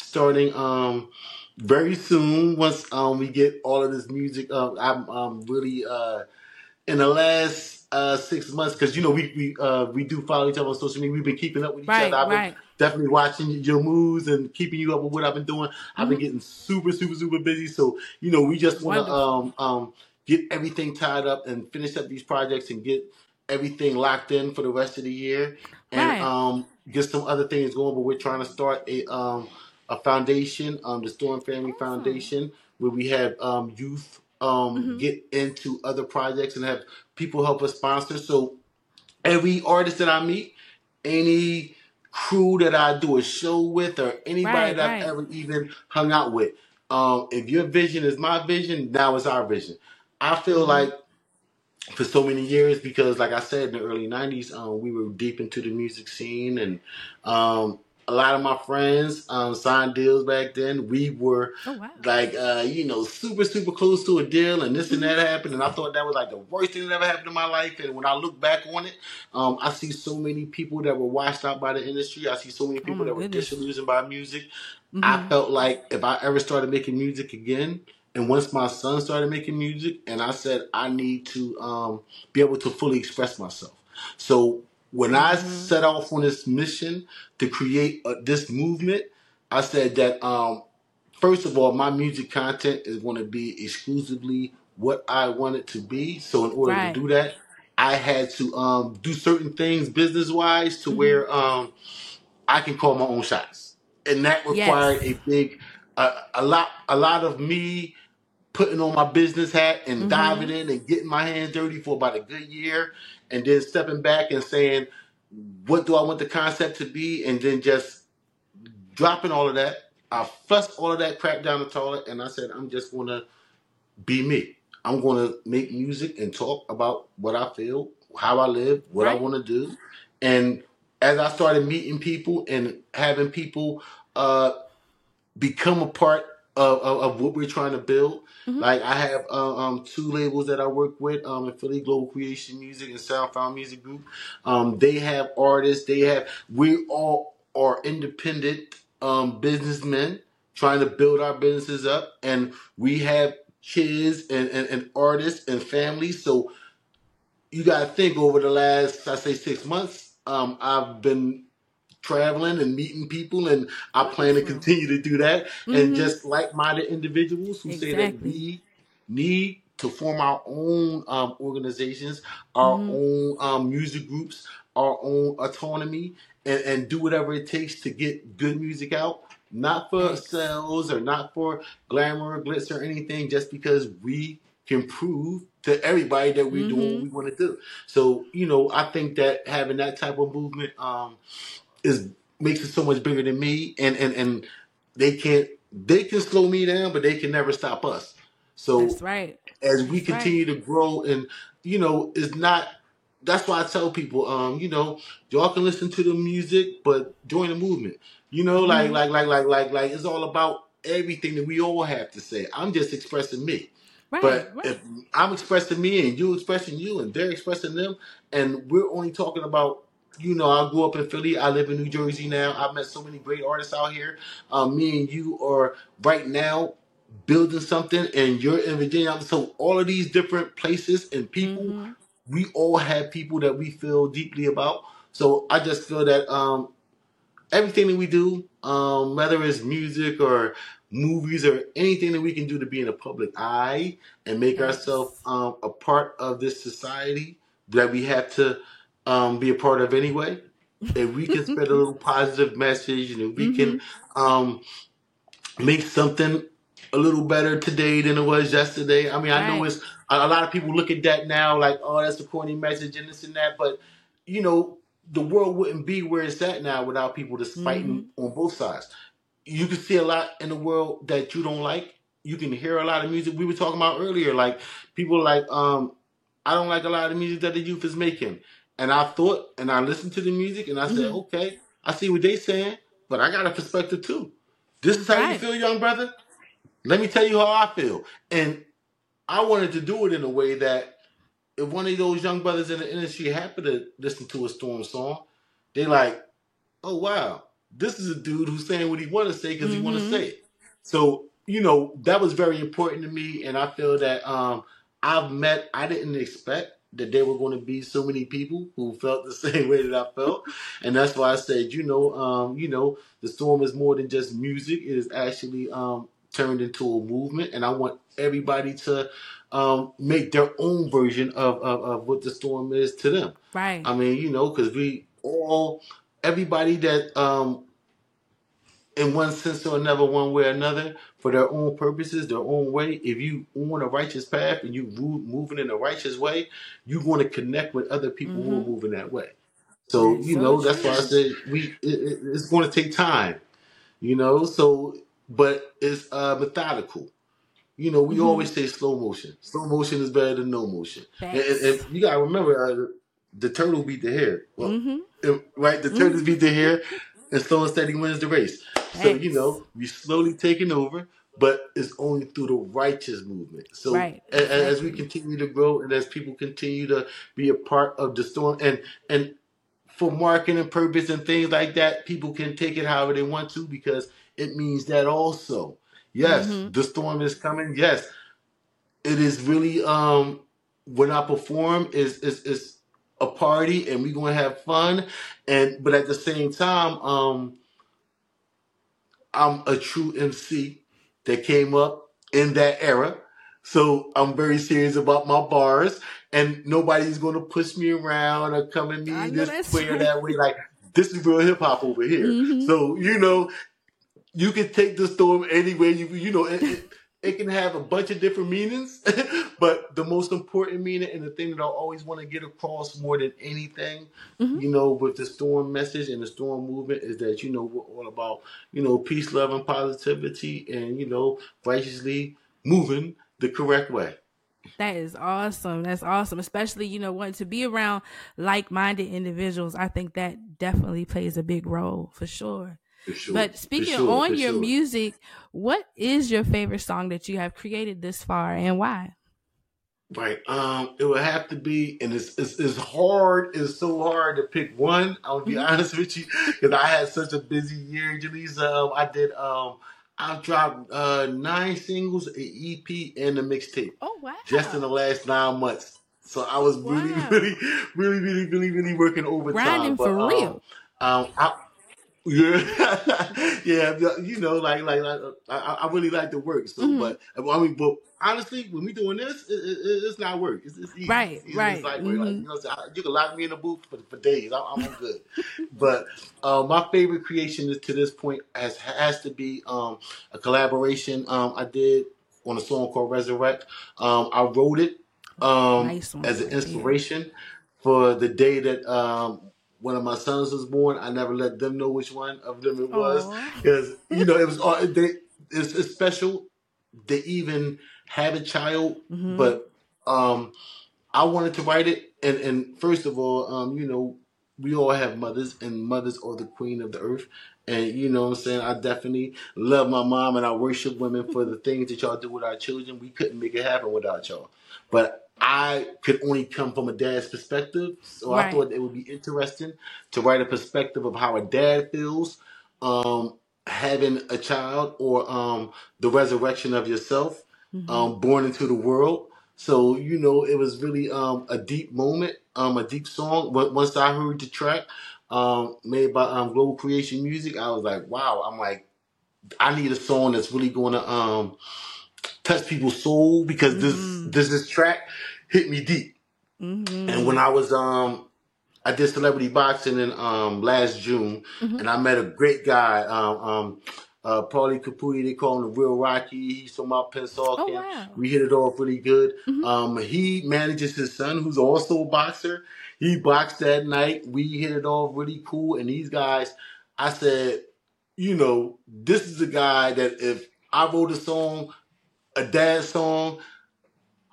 starting um very soon once um we get all of this music. Um, I'm um really uh in the last uh six months because you know we we uh we do follow each other on social media. We've been keeping up with each Right. other. I've been Right. definitely watching your moves and keeping you up with what I've been doing. I've been Mhm. getting super, super, super busy. So, you know, we just want to um um get everything tied up and finish up these projects and get everything locked in for the rest of the year and Right. um get some other things going. But we're trying to start a um a foundation, um the Storm Family Awesome. Foundation, where we have um youth um Mhm. get into other projects and have people help us sponsor. So every artist that I meet, any crew that I do a show with, or anybody Right. that I've ever even hung out with, um, if your vision is my vision, now it's our vision. I feel like for so many years because like I said in the early nineties, um, we were deep into the music scene and um a lot of my friends um signed deals back then. We were Oh wow. like uh, you know, super, super close to a deal and this and Mhm. that happened and I thought that was like the worst thing that ever happened in my life. And when I look back on it, um, I see so many people that were washed out by the industry. I see so many Oh people my that were disillusioned by music. I Mhm. felt like if I ever started making music again, and once my son started making music, and I said I need to um, be able to fully express myself. So when I Mhm. set off on this mission to create uh, this movement, I said that um, first of all, my music content is going to be exclusively what I want it to be. So in order Right. to do that, I had to um, do certain things business wise to Mhm. where um, I can call my own shots, and that required Yes. a big, uh, a lot, a lot of me putting on my business hat and diving Mhm. in and getting my hands dirty for about a good year, and then stepping back and saying, "What do I want the concept to be?" and then just dropping all of that. I flushed all of that crap down the toilet, and I said, "I'm just gonna be me. I'm gonna make music and talk about what I feel, how I live, what I Right. want to do." And as I started meeting people and having people uh, become a part of, of, of what we're trying to build. Mhm. Like I have uh, um, two labels that I work with, um, in Philly Global Creation Music and Soundfound Music Group. Um, they have artists. They have we all are independent um, businessmen trying to build our businesses up, and we have kids and, and, and artists and families. So you got to think over the last, I say, six months. Um, I've been traveling and meeting people, and I plan to continue to do that. Mm-hmm. And just like-minded individuals who exactly. say that we need to form our own um, organizations, our mm-hmm. own um, music groups, our own autonomy, and, and do whatever it takes to get good music out. Not for sales or not for glamour or glitz or anything, just because we can prove to everybody that we're mm-hmm. doing what mm-hmm. we want to do. So, you know, I think that having that type of movement um, is makes it so much bigger than me and, and, and they can't they can slow me down, but they can never stop us. So That's right. As we That's continue right. to grow and you know, it's not that's why I tell people, um, you know, y'all can listen to the music, but join the movement. You know, like mm-hmm. like like like like like it's all about everything that we all have to say. I'm just expressing me. Right, but right. if I'm expressing me and you expressing you and they're expressing them, and we're only talking about, you know, I grew up in Philly. I live in New Jersey now. I've met so many great artists out here. Um, me and you are right now building something, and you're in Virginia. So all of these different places and people, mm-hmm. we all have people that we feel deeply about. So I just feel that um, everything that we do, um, whether it's music or movies or anything that we can do to be in the public eye and make yes. ourselves um, a part of this society that we have to um, be a part of anyway. If we can spread a little positive message and if we mm-hmm. can um, make something a little better today than it was yesterday. I mean, I know it's a lot of people look at that now like, oh, that's a corny message and this and that, but you know, the world wouldn't be where it's at now without people just fighting mm-hmm. on both sides you can see a lot in the world that you don't like. You can hear a lot of music. We were talking about earlier, like people like, um, I don't like a lot of music that the youth is making. And I thought, and I listened to the music, and I said, mm-hmm. okay, I see what they're saying, but I got a perspective too. This is how right. you feel, young brother. Let me tell you how I feel. And I wanted to do it in a way that if one of those young brothers in the industry happen to listen to a Storm song, they like, oh wow, this is a dude who's saying what he want to say because mm-hmm. he want to say it. So you know that was very important to me, and I feel that um, I've met. I didn't expect that there were going to be so many people who felt the same way that I felt, and that's why I said, you know, um, you know, the storm is more than just music. It is actually um, turned into a movement, and I want everybody to um, make their own version of, of, of, what the storm is to them. Right. I mean, you know, because we all everybody that um in one sense or another, one way or another, for their own purposes, their own way. If you on a righteous path and you moving in a righteous way, you're going to connect with other people who are mm-hmm. moving that way. So you so know that's why I said we. It, it's going to take time, you know. So, but it's uh, methodical. You know, we mm-hmm. always say slow motion. Slow motion is better than no motion. And, and, you gotta remember, uh, the turtle beat the hare. Well, mm-hmm. right? The turtle beat the hare, and slow and steady wins the race. So you know, we're slowly taking over, but it's only through the righteous movement. So right. as, as, we continue to grow, and as people continue to be a part of the storm, and and for marketing purpose and things like that, people can take it however they want to because it means that also. Yes, mm-hmm. the storm is coming. Yes, it is really um when I perform is is is a party and we're gonna have fun and but at the same time um I'm a true MC that came up in that era. So I'm very serious about my bars and nobody's going to push me around or come at me this way or that way. Like this is real hip hop over here. Mm-hmm. So, you know, you can take the storm anyway. You, you know, it, it, it can have a bunch of different meanings, but the most important meaning and the thing that I always want to get across more than anything, mm-hmm. you know, with the storm message and the storm movement is that, you know, we're all about, you know, peace, love, and positivity and, you know, righteously moving the correct way. That is awesome. That's awesome. Especially, you know, wanting to be around like minded individuals. I think that definitely plays a big role for sure. Sure. But speaking sure, on your sure. music, what is your favorite song that you have created this far and why? Right. Um, it would have to be, and it's, it's, it's hard. It's so hard to pick one. I'll be mm-hmm. honest with you, because I had such a busy year, JaLisa. Um, I did. Um, I dropped uh, nine singles, an EP, and a mixtape. Oh wow! Just in the last nine months. So I was wow. really, really, really, really, really, really working overtime. Grinding but, for um, real. Um, I, Yeah, yeah, you know, like, like, like I, I really like to work. So, hmm but I mean, but honestly, when we doing this, it, it, it's not work. It's, it's easy. Right, It's, right. it's like, like hmm you know, you can lock me in a booth for, for days. I'm, I'm good. But uh, my favorite creation is, to this point has has to be um, a collaboration um, I did on a song called Resurrect. Um, I wrote it um, Nice one as an inspiration for the day that um, one of my sons was born. I never let them know which one of them it was because you know it was all they, it's, it's special. They even have a child, hmm but um, I wanted to write it. And and first of all, um, you know, we all have mothers, and mothers are the queen of the earth. And you know what I'm saying? I definitely love my mom and I worship women for the things that y'all do with our children. We couldn't make it happen without y'all. But I could only come from a dad's perspective. So I Right. thought it would be interesting to write a perspective of how a dad feels um, having a child or um, the resurrection of yourself hmm um, born into the world. So you know, it was really um, a deep moment, um, a deep song. But once I heard the track um, made by um, Global Creation Music, I was like, wow. I'm like, I need a song that's really going to um, touch people's soul because this hmm this is track hit me deep. And when I was um, I did celebrity boxing in um last June, hmm and I met a great guy, um, um, uh, Paulie Caputi. They call him the Real Rocky. He's from out Oh Pensacola. wow. We hit it off really good. hmm Um, he manages his son, who's also a boxer. He boxed that night. We hit it off really cool. And these guys, I said, you know, this is a guy that if I wrote a song, a dad song,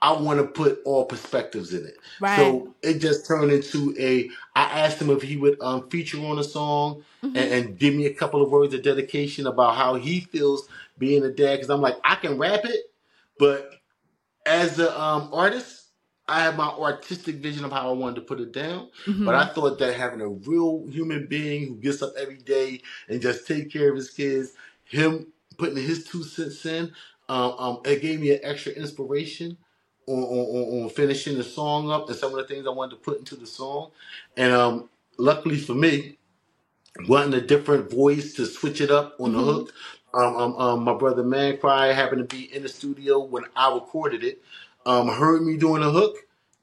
I want to put all perspectives in it. Right. So it just turned into a. I asked him if he would um, feature on a song and, hmm and give me a couple of words of dedication about how he feels being a dad. Because I'm like, I can rap it, but as an um, artist, I have my artistic vision of how I wanted to put it down. But I thought that having a real human being who gets up every day and just take care of his kids, him putting his two cents in, um, um, it gave me an extra inspiration on, on, on, finishing the song up and some of the things I wanted to put into the song. And um, luckily for me, wanting a different voice to switch it up on the hmm hook. Um, um, um, my brother Man Cry happened to be in the studio when I recorded it. Um, heard me doing the hook,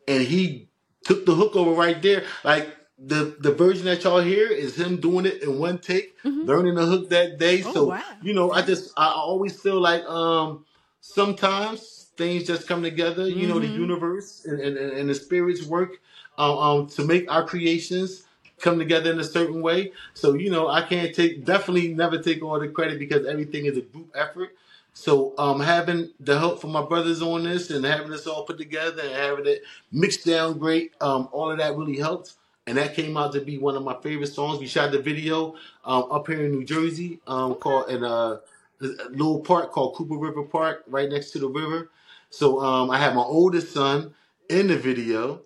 and he took the hook over right there. Like the the version that y'all hear is him doing it in one take, hmm learning the hook that day. Oh So wow. you know, I just I always feel like um sometimes things just come together. You know, the hmm universe and, and, and the spirits work um, um to make our creations come together in a certain way. So you know, I can't take definitely never take all the credit because everything is a group effort. So um, having the help from my brothers on this and having this all put together and having it mixed down great, um, all of that really helped. And that came out to be one of my favorite songs. We shot the video um, up here in New Jersey, um, Okay. called in a, a little park called Cooper River Park, right next to the river. So um, I had my oldest son in the video.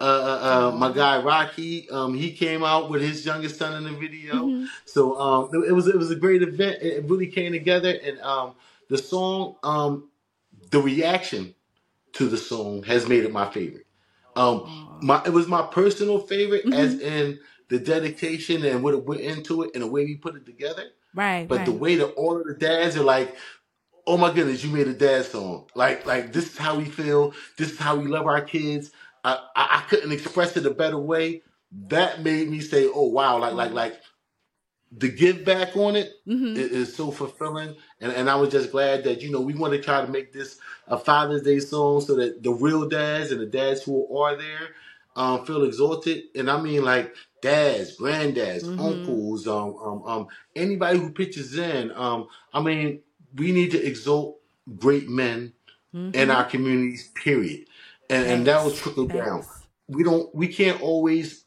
Uh, uh, uh, my Oh. guy Rocky, um, he came out with his youngest son in the video. hmm So um, it, it was it was a great event. It really came together, and um, the song, um, the reaction to the song has made it my favorite. Um, my it was my personal favorite, as hmm in the dedication and what it went into it, and the way we put it together. Right. But the way that all of the dads are like, oh my goodness, you made a dad song. Like like this is how we feel. This is how we love our kids. I I, I couldn't express it a better way. That made me say, oh wow, like like like the give back on it hmm is, is so fulfilling. And and I was just glad that you know we want to try to make this a Father's Day song so that the real dads and the dads who are there um, feel exalted. And I mean like dads, granddads, hmm uncles, um, um, um, anybody who pitches in. Um, I mean, we need to exalt great men in hmm our communities. Period. And and that will Facts. trickle down. We don't. We can't always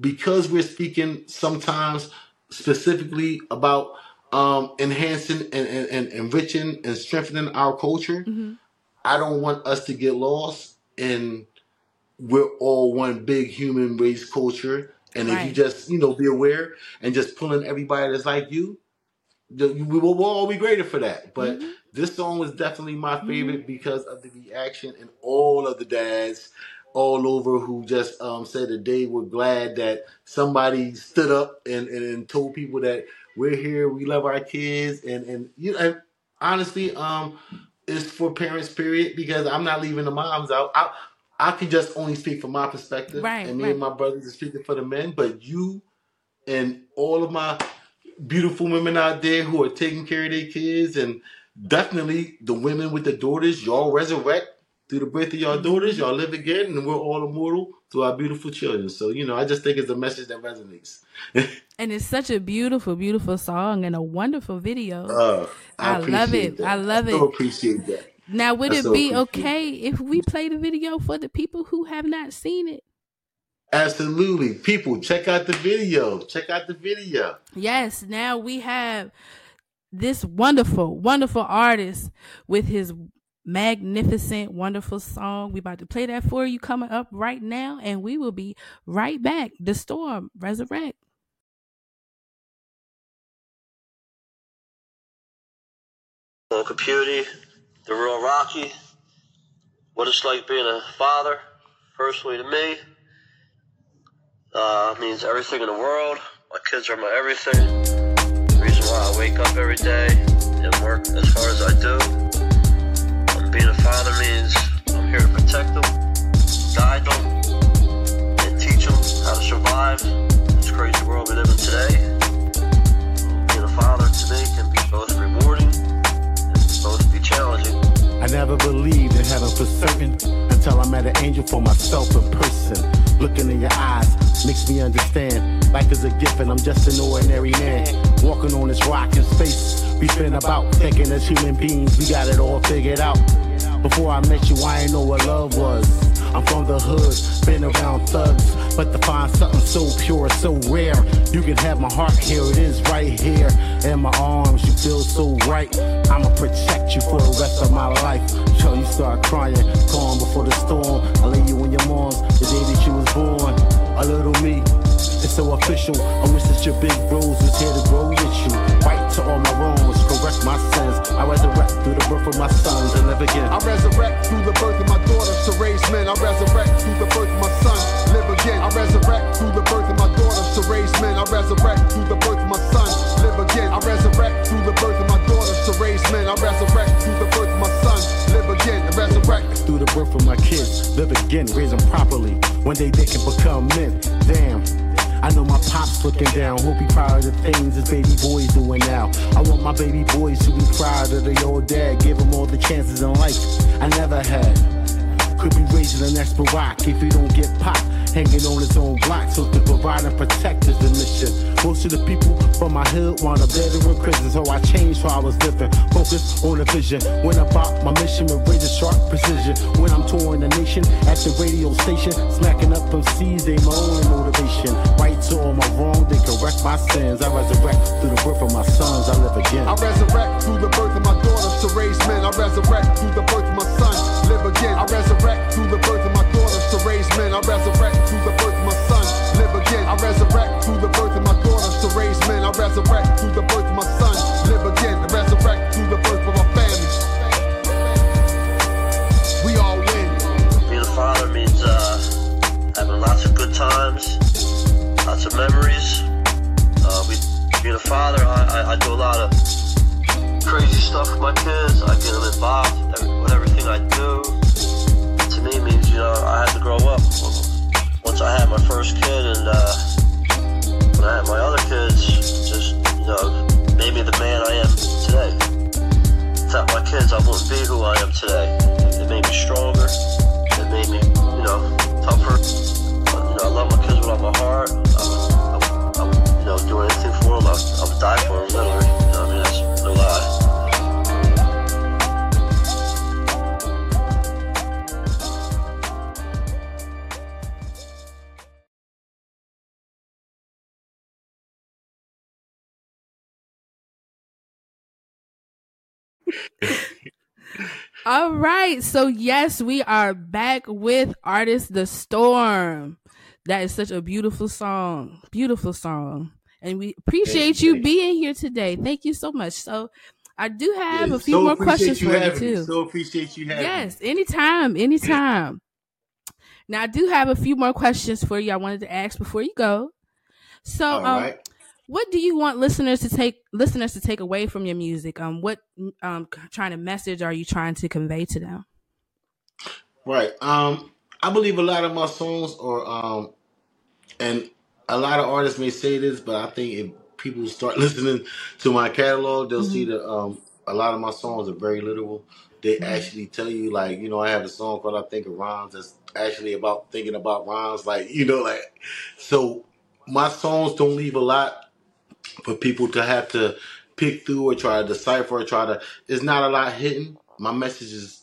because we're speaking sometimes specifically about um, enhancing and, and, and enriching and strengthening our culture. hmm I don't want us to get lost in we're all one big human race culture. And if you just, you know, be aware and just pulling everybody that's like you, we will we'll all be greater for that. But hmm this song was definitely my hmm favorite because of the reaction and all of the dads, all over who just um, said that they were glad that somebody stood up and, and, and told people that we're here, we love our kids, and and you know, and honestly, um, it's for parents. Period, because I'm not leaving the moms out. I I can just only speak from my perspective, Right, and me right. and my brothers are speaking for the men. But you and all of my beautiful women out there who are taking care of their kids, and definitely the women with the daughters, y'all resurrect through the birth of your daughters, y'all live again, and we're all immortal through our beautiful children. So you know, I just think it's a message that resonates. And it's such a beautiful, beautiful song and a wonderful video. Uh, I, I love it. that. I love so it. appreciate that. Now, would I it so be okay if we play the video for the people who have not seen it? Absolutely. People, check out the video. Check out the video. Yes, now we have this wonderful, wonderful artist with his magnificent, wonderful song. We about to play that for you coming up right now, and we will be right back. The Storm, Resurrect. Uncle Pewdie, the real Rocky, what it's like being a father, personally to me, uh, means everything in the world. My kids are my everything. The reason why I wake up every day and work as hard as I do. Um, being a father means I'm here to protect them, guide them, and teach them how to survive this crazy world we live in today. Being a father to me can be both rewarding and both be challenging. I never believed in heaven for certain until I met an angel for myself in person. Looking in your eyes makes me understand life is a gift and I'm just an ordinary man. Walking on this rock in space, we spin about thinking as human beings we got it all figured out. Before I met you, I ain't know what love was. I'm from the hood, been around thugs, but to find something so pure, so rare, you can have my heart. Here it is, right here in my arms. You feel so right. I'ma protect you for the rest of my life. Till you start crying, calm before the storm. I lay you in your arms the day that you was born. A little me, it's so official. I wish that your big bros was here to grow with you. Right to all my wrongs, correct my sins. I resurrect through the birth of my sons and live again. I resurrect through the birth of my daughters to raise men. I resurrect through the birth of my son, live again. I resurrect through the birth of my daughters to raise men. I resurrect through the birth of my son, live again. I resurrect through the birth of my daughters to raise men. I resurrect through the birth of my son, live again. I resurrect. through the birth of my kids. Live again, raise them properly. One day they can become men. Damn. I know my pop's looking down. Hope he proud of the things his baby boy's doing now. I want my baby boys to be proud of their old dad. Give them all the chances in life I never had. Could be raising the next Barack if he don't get popped. Hanging on his own block, so to provide and protect is the mission. Most of the people from my hood want a better in prison, so I changed how I was living. Focus on the vision. Went about my mission with razor sharp precision. When I'm touring the nation at the radio station, smacking up seeds, they my only motivation. Right to all my wrong, they correct my sins. I resurrect through the birth of my sons, I live again. I resurrect through the birth of my daughters to raise men. I resurrect through the birth of my son, live again. I resurrect through the birth I resurrect through the birth of my son, live again. I resurrect through the birth of my daughters to raise men. I resurrect through the birth of my son, live again. I resurrect through the birth of our families. We all win. Being a father means uh, having lots of good times, lots of memories. Uh, we, being a father, I, I, I do a lot of crazy stuff with my kids. I get them involved with everything I do. Grow up. Once I had my first kid, and uh, when I had my other kids, just you know made me the man I am today. Without my kids, I wouldn't be who I am today. It made me stronger. It made me, you know, tougher. You know, I love my kids with all my heart. I would, I would, I would you know, do anything for them. I, I would die for them, literally. All right. So, yes, we are back with artist The Storm. That is such a beautiful song. Beautiful song. And we appreciate you being here today. Thank you so much. So, I do have Yeah, a few so more questions for you, having me. too. So appreciate you having Yes, me. anytime, anytime. Now I do have a few more questions for you. I wanted to ask before you go. So, um, right. What do you want listeners to take listeners to take away from your music? Um, what um trying to message are you trying to convey to them? Right. Um, I believe a lot of my songs are, um, and a lot of artists may say this, but I think if people start listening to my catalog, they'll see Mm-hmm. that um, a lot of my songs are very literal. They Mhm. actually tell you, like, you know, I have a song called "I Think of Rhymes" that's actually about thinking about rhymes, like, you know, like, so my songs don't leave a lot for people to have to pick through or try to decipher or try to. It's not a lot hidden. My message is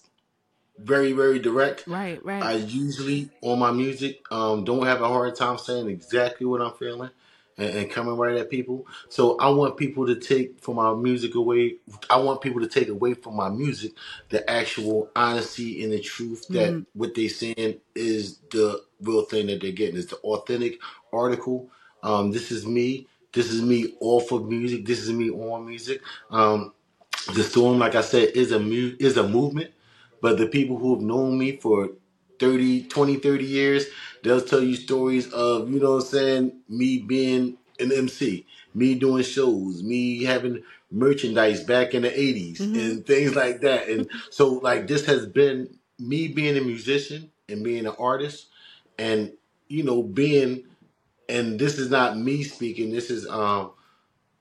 very, very direct. Right, right. I usually on my music um, don't have a hard time saying exactly what I'm feeling and, and coming right at people. So I want people to take from my music away. I want people to take away from my music the actual honesty and the truth that Mhm. what they're saying is the real thing that they're getting. Is the authentic article. Um, this is me. This is me off of music. This is me on music. Um, the storm, like I said, is a mu- is a movement. But the people who have known me for 30, 20, 30 years, they'll tell you stories of, you know what I'm saying, me being an MC, me doing shows, me having merchandise back in the 80s Mhm. and things like that. And so like this has been me being a musician and being an artist and you know being and this is not me speaking, this is um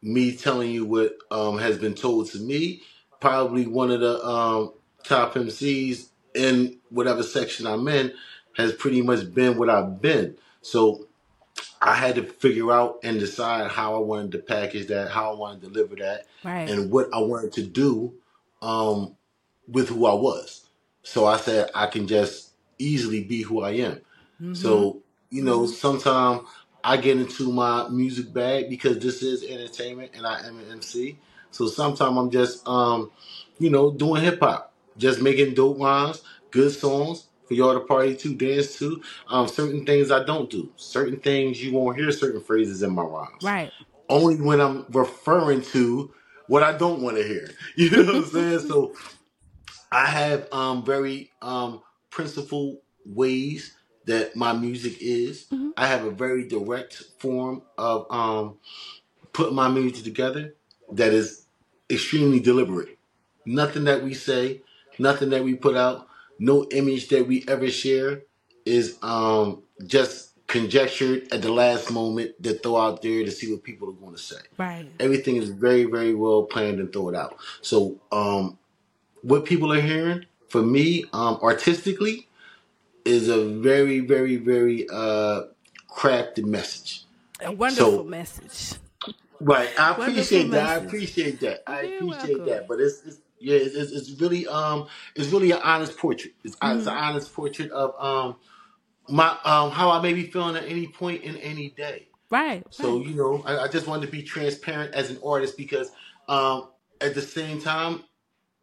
me telling you what um, has been told to me. Probably one of the um, top MCs in whatever section I'm in has pretty much been what I've been. So I had to figure out and decide how I wanted to package that, how I wanted to deliver that, Right. and what I wanted to do um, with who I was. So I said I can just easily be who I am. Mhm. So, you know, Mhm. sometimes I get into my music bag because this is entertainment and I am an MC. So sometimes I'm just, um, you know, doing hip hop, just making dope rhymes, good songs for y'all to party to, dance to. Um, certain things I don't do. Certain things you won't hear certain phrases in my rhymes. Right. Only when I'm referring to what I don't want to hear. You know what I'm saying? So I have um very um principled ways that my music is. Mhm. I have a very direct form of um putting my music together that is extremely deliberate. Nothing that we say, nothing that we put out, no image that we ever share is um just conjectured at the last moment to throw out there to see what people are going to say Right. everything is very very well planned and thought out so um what people are hearing for me um artistically is a very very very uh crafted message A wonderful so message. right i Wonderful appreciate that i appreciate that i You're appreciate welcome. that but it's, it's yeah it's, it's it's really um it's really an honest portrait it's, it's an Mhm. honest portrait of um my um how i may be feeling at any point in any day Right. so Right. you know, I, I just wanted to be transparent as an artist because um, at the same time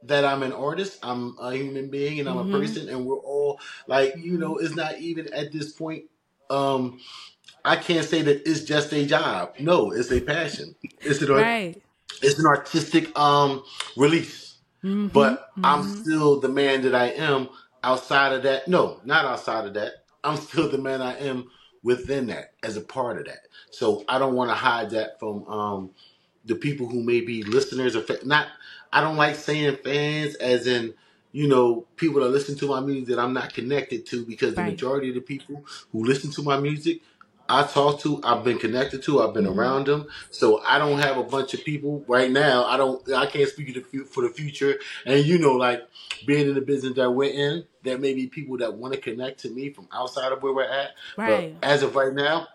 that I'm an artist, I'm a human being and I'm a Mhm. person, and we're all like, you know, it's not even at this point. Um, I can't say that it's just a job. No, it's a passion. It's an Right. it's an artistic um release. Mhm. But I'm Mhm. still the man that I am outside of that. No, not outside of that. I'm still the man I am within that as a part of that. So I don't want to hide that from um, the people who may be listeners or fa- not. I don't like saying fans as in you know people that listen to my music that I'm not connected to because the Right. majority of the people who listen to my music I talk to, I've been connected to, I've been Mhm. around them. So I don't have a bunch of people right now. I don't. I can't speak to the fu- for the future. And you know, like being in the business that we're in, there may be people that want to connect to me from outside of where we're at. Right. But as of right now,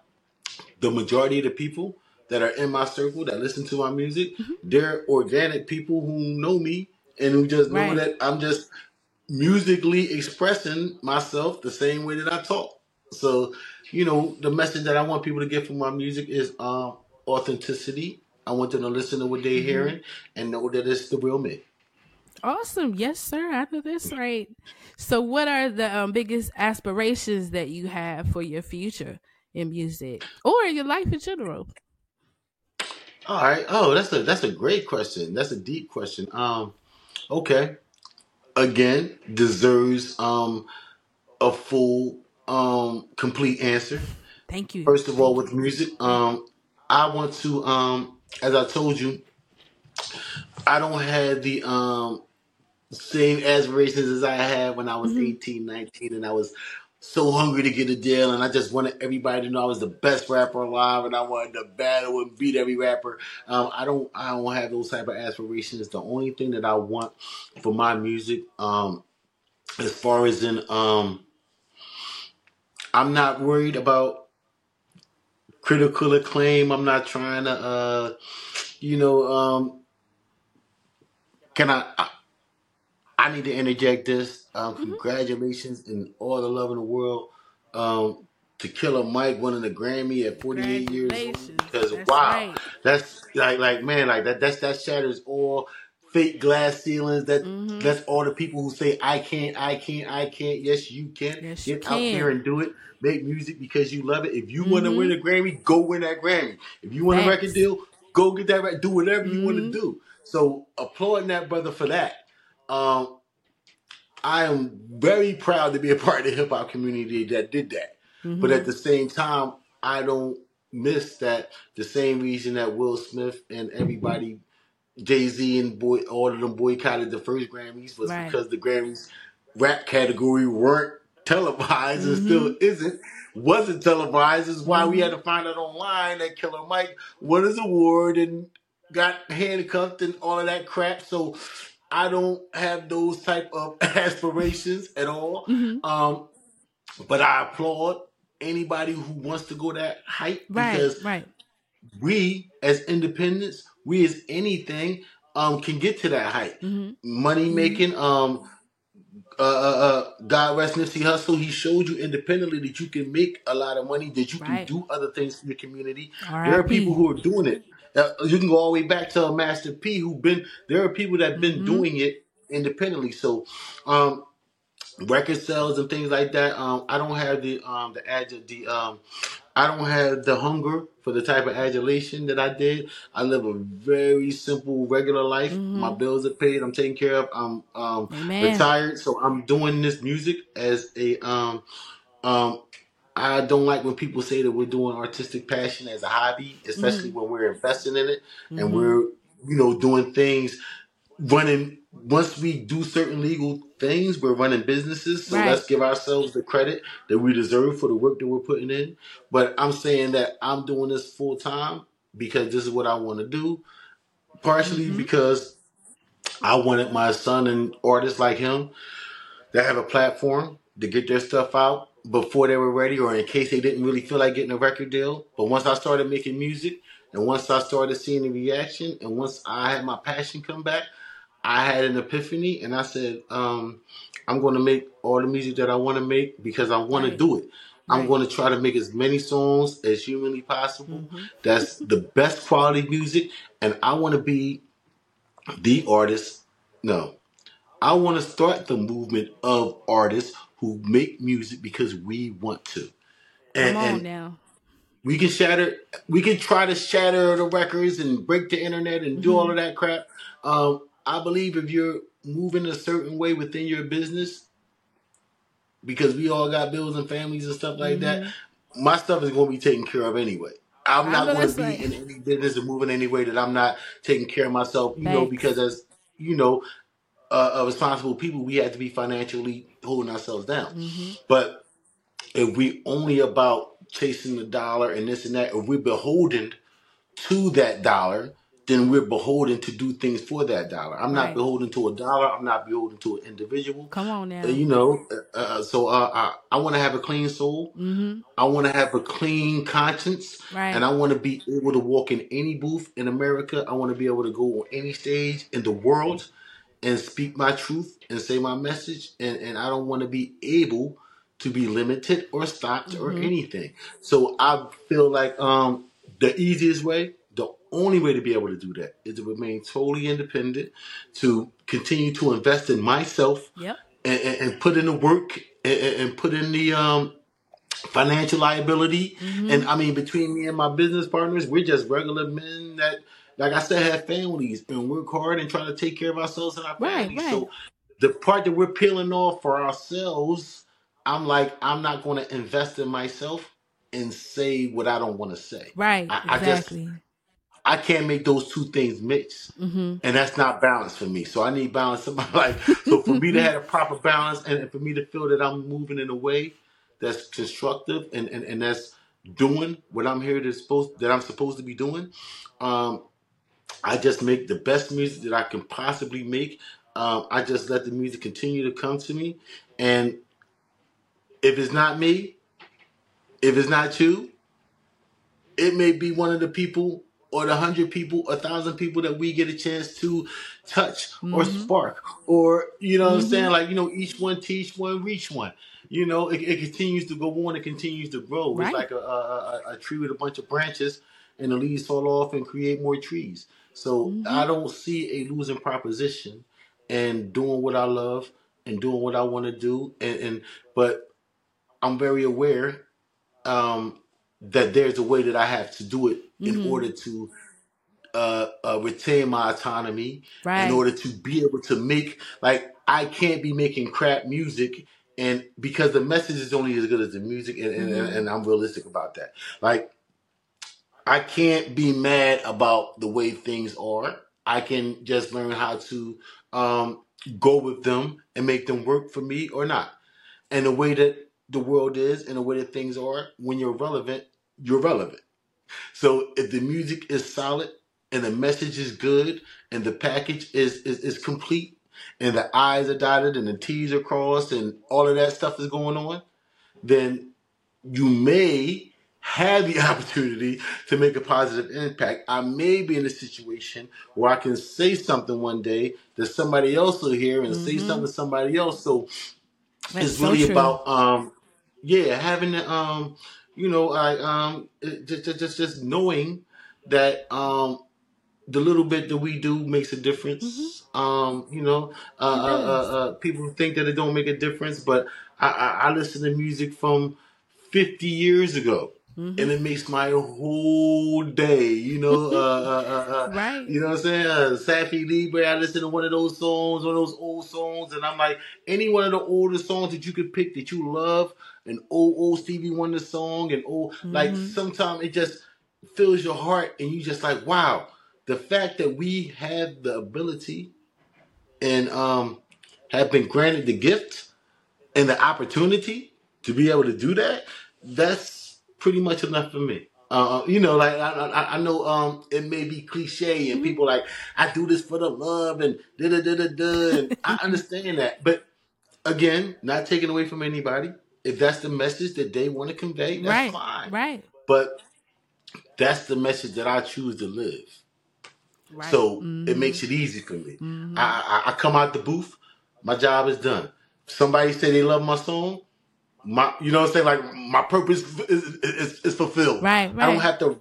the majority of the people that are in my circle that listen to my music, Mhm. they're organic people who know me and who just know Right. that I'm just musically expressing myself the same way that I talk. So, you know, the message that I want people to get from my music is um, authenticity. I want them to listen to what they're Mhm. hearing and know that it's the real me. Awesome. Yes, sir. I know that's right. So, what are the um, biggest aspirations that you have for your future in music or your life in general? All right. Oh, that's a that's a great question. That's a deep question. Um, okay. Again, deserves um a full um complete answer. Thank you. First of all, with music, um, I want to, um, as I told you, I don't have the um same aspirations as I had when I was Mhm. 18, 19, and I was so hungry to get a deal, and I just wanted everybody to know I was the best rapper alive, and I wanted to battle and beat every rapper. Um, I don't, I don't have those type of aspirations. The only thing that I want for my music, um, as far as in, um, I'm not worried about critical acclaim. I'm not trying to, uh, you know, um, can I? I I need to interject this. Um, Mhm. congratulations and all the love in the world um, to Killer Mike winning the Grammy at 48 years old. Because wow, right. that's like like man, like that that's that shatters all fake glass ceilings. That hmm that's all the people who say I can't, I can't, I can't. Yes, you can. Yes, you Get out there can. and do it. Make music because you love it. If you want to win a Grammy, go win that Grammy. If you want a record deal, go get that. record. Do whatever you want to hmm do. So applauding that brother for that. Um, I am very proud to be a part of the hip hop community that did that. But hmm at the same time, I don't miss that the same reason that Will Smith and everybody, Jay Z and boy, all of them boycotted the first Grammys was Right. because the Grammys rap category weren't televised and hmm still isn't. Wasn't televised is why we hmm had to find out online that Killer Mike won his award and got handcuffed and all of that crap. So I don't have those type of aspirations at all. hmm Um, but I applaud anybody who wants to go that height Right. because Right. we as independents, we as anything, um, can get to that height. hmm Money hmm making, um, uh, uh, uh, God rest Nipsey Hussle. He showed you independently that you can make a lot of money, that you can do other things for your community. There are people who are doing it. Uh, you can go all the way back to Master P, who been. There are people that have been hmm doing it independently. So, um, record sales and things like that. Um, I don't have the um the adu- the um I don't have the hunger for the type of adulation that I did. I live a very simple, regular life. My hmm bills are paid. I'm taken care of. I'm um retired, so I'm doing this music as a um um. I don't like when people say that we're doing artistic passion as a hobby, especially hmm when we're investing in it and hmm we're you know doing things running once we do certain legal things we're running businesses so Right. let's give ourselves the credit that we deserve for the work that we're putting in. But i'm saying that i'm doing this full time because this is what i want to do partially hmm because i wanted my son and artists like him that have a platform to get their stuff out before they were ready or in case they didn't really feel like getting a record deal. But once I started making music and once I started seeing the reaction and once I had my passion come back, I had an epiphany and I said, um, I'm going to make all the music that I want to make because I want to Right. do it. I'm Right. going to try to make as many songs as humanly possible. hmm That's the best quality music. And I want to be the artist. No, I want to start the movement of artists who make music because we want to. And Come on and now. we can shatter we can try to shatter the records and break the internet and do all hmm of that crap. Um I believe if you're moving a certain way within your business, because we all got bills and families and stuff like that, hmm my stuff is going to be taken care of anyway. I'm not going to be in any business or moving any way that I'm not taking care of myself, you know, because as you know, uh, uh, responsible people, we have to be financially holding ourselves down. hmm But if we only about chasing the dollar and this and that, if we're beholden to that dollar, then we're beholden to do things for that dollar. I'm not Right. beholden to a dollar. I'm not beholden to an individual. Come on Uh, now. you know, uh, uh, so uh, I, I want to have a clean soul. hmm I want to have a clean conscience, and I want to be able to walk in any booth in America. I want to be able to go on any stage in the world and speak my truth and say my message. And, and I don't want to be able to be limited or stopped or hmm anything. So I feel like um, the easiest way, the only way to be able to do that is to remain totally independent, to continue to invest in myself Yep. and, and, and put in the work and, and and put in the um, financial liability. hmm And I mean, between me and my business partners, we're just regular men that, like I said, have families and work hard and try to take care of ourselves and our Right. families. Right. So the part that we're peeling off for ourselves, I'm like, I'm not going to invest in myself and say what I don't want to say. Right. I, I just Exactly. I can't make those two things mix, Mm-hmm. and that's not balance for me. So I need balance in my life. So for me to have a proper balance, and for me to feel that I'm moving in a way that's constructive and and, and that's doing what I'm here to supposed that I'm supposed to be doing, um, I just make the best music that I can possibly make. Um, I just let the music continue to come to me, and if it's not me, if it's not you, it may be one of the people or the hundred people, a thousand people that we get a chance to touch or Mm-hmm. spark, or you know what I'm Mm-hmm. saying? Like you know, each one teach one, reach one. You know, it, it continues to go on. It continues to grow. It's Right. like a, a, a, a tree with a bunch of branches, and the leaves fall off and create more trees. So Mm-hmm. I don't see a losing proposition and doing what I love and doing what I want to do. And, and but I'm very aware um, that there's a way that I have to do it in Mm-hmm. order to uh, uh, retain my autonomy, Right. in order to be able to make like I can't be making crap music. And because the message is only as good as the music, and, and, Mm-hmm. and I'm realistic about that. Like I can't be mad about the way things are. I can just learn how to um, go with them and make them work for me or not. And the way that the world is and the way that things are, when you're relevant, you're relevant. So if the music is solid and the message is good and the package is, is, is complete and the I's are dotted and the T's are crossed and all of that stuff is going on, then you may have the opportunity to make a positive impact. I may be in a situation where I can say something one day that somebody else will hear and say something to somebody else. So That's it's so really true. about um yeah having the um you know I um just just just knowing that um the little bit that we do makes a difference. Um, you know, uh, Mm-hmm. It uh, uh, uh, people think that it don't make a difference, but I, I, I listen to music from 50 years ago. Mm-hmm. And it makes my whole day, you know. Uh, uh, uh, uh, Right. you know what I'm saying? Uh, Safi Libre, I listen to one of those songs, one of those old songs, and I'm like, any one of the older songs that you could pick that you love, an old old Stevie Wonder song, and old like Mm-hmm. sometimes it just fills your heart, and you just like, wow, the fact that we have the ability and um have been granted the gift and the opportunity to be able to do that, that's pretty much enough for me. Uh, you know, like I, I, I know um, it may be cliche and people like I do this for the love and da da da da da. And I understand that, but again, not taking away from anybody. If that's the message that they want to convey, that's Right. fine. Right. But that's the message that I choose to live. Right. So it Mhm. makes it easy for me. Mhm. I, I, I come out the booth, my job is done. Somebody say they love my song, my you know what I'm saying? Like my purpose is, is, is fulfilled. Right. right. I don't have to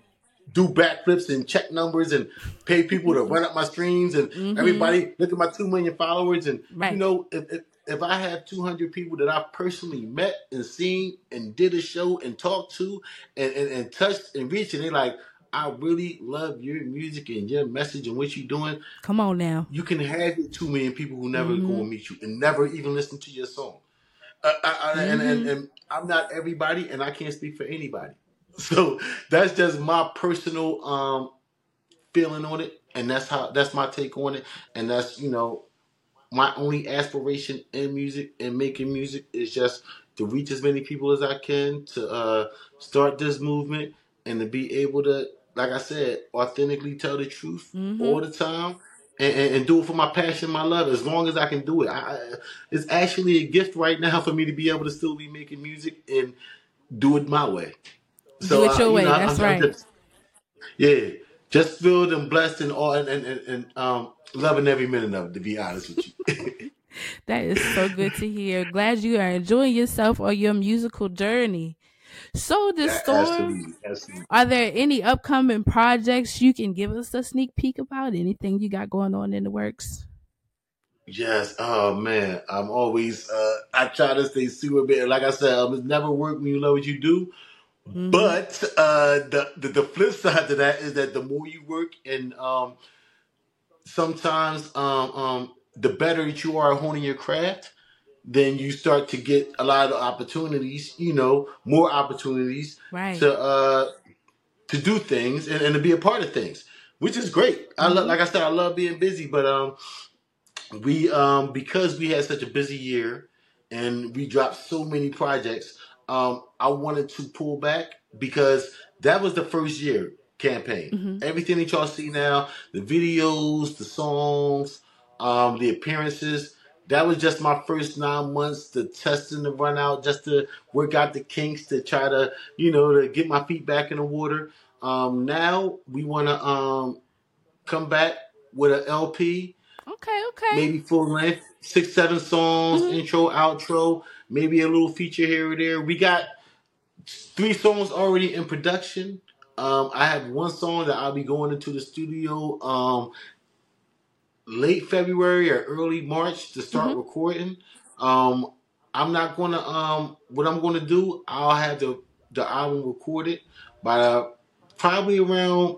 do backflips and check numbers and pay people to run up my streams and Mhm. everybody look at my two million followers and Right. you know if, if if I have 200 people that I've personally met and seen and did a show and talked to and, and, and touched and reached and they're like I really love your music and your message and what you're doing Come on now. you can have your two million people who never Mhm. go and meet you and never even listen to your song. Uh, I, I, and, and, Mhm. and I'm not everybody, and I can't speak for anybody. So that's just my personal um, feeling on it, and that's how that's my take on it, and that's you know my only aspiration in music and making music is just to reach as many people as I can to uh, start this movement and to be able to, like I said, authentically tell the truth Mhm. all the time and, and, and do it for my passion, my love, as long as I can do it. I, I- it's actually a gift right now for me to be able to still be making music and do it my way. Do it uh, your you way, know, that's right. just- yeah, just filled and blessed and all, and, and, and, and um, loving every minute of it. To be honest with you. That is so good to hear. Glad you are enjoying yourself on your musical journey. So, Dastorm. Are there any upcoming projects you can give us a sneak peek about? Anything you got going on in the works? Yes. Oh man, I'm always. Uh, I try to stay super big. Like I said, um, it's never work when you love what you do. Mhm. But uh, the, the the flip side to that is that the more you work, and um, sometimes um, um, the better that you are at honing your craft, then you start to get a lot of opportunities. You know, more opportunities Right. to uh to do things and, and to be a part of things, which is great. I love, Mhm. like I said, I love being busy, but um, we um because we had such a busy year and we dropped so many projects um i wanted to pull back because that was the first year campaign Mhm. everything that y'all see now the videos the songs um the appearances that was just my first nine months to test and to run out just to work out the kinks to try to you know to get my feet back in the water um now we want to um come back with an lp Okay, okay. maybe full length, six, seven songs, Mhm. intro, outro, maybe a little feature here or there. We got three songs already in production. Um, I have one song that I'll be going into the studio um, late February or early March to start Mhm. recording. Um, I'm not gonna um, what I'm gonna do. I'll have the the album recorded by uh, probably around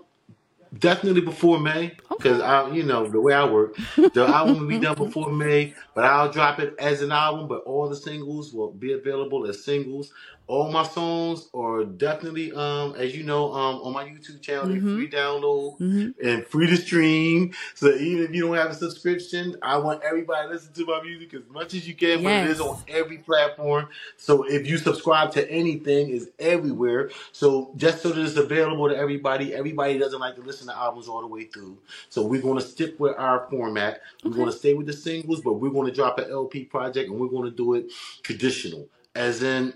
definitely before May because Okay. I, you know, the way I work, the album will be done before May, but I'll drop it as an album. But all the singles will be available as singles. All my songs are definitely, um, as you know, um, on my YouTube channel, Mhm. free download Mhm. and free to stream. So even if you don't have a subscription, I want everybody to listen to my music as much as you can. But it is on every platform. So if you subscribe to anything, it's everywhere. So just so that it's available to everybody, everybody doesn't like to listen to albums all the way through. So we're going to stick with our format. We're Okay. going to stay with the singles, but we're going to drop an LP project and we're going to do it traditional, as in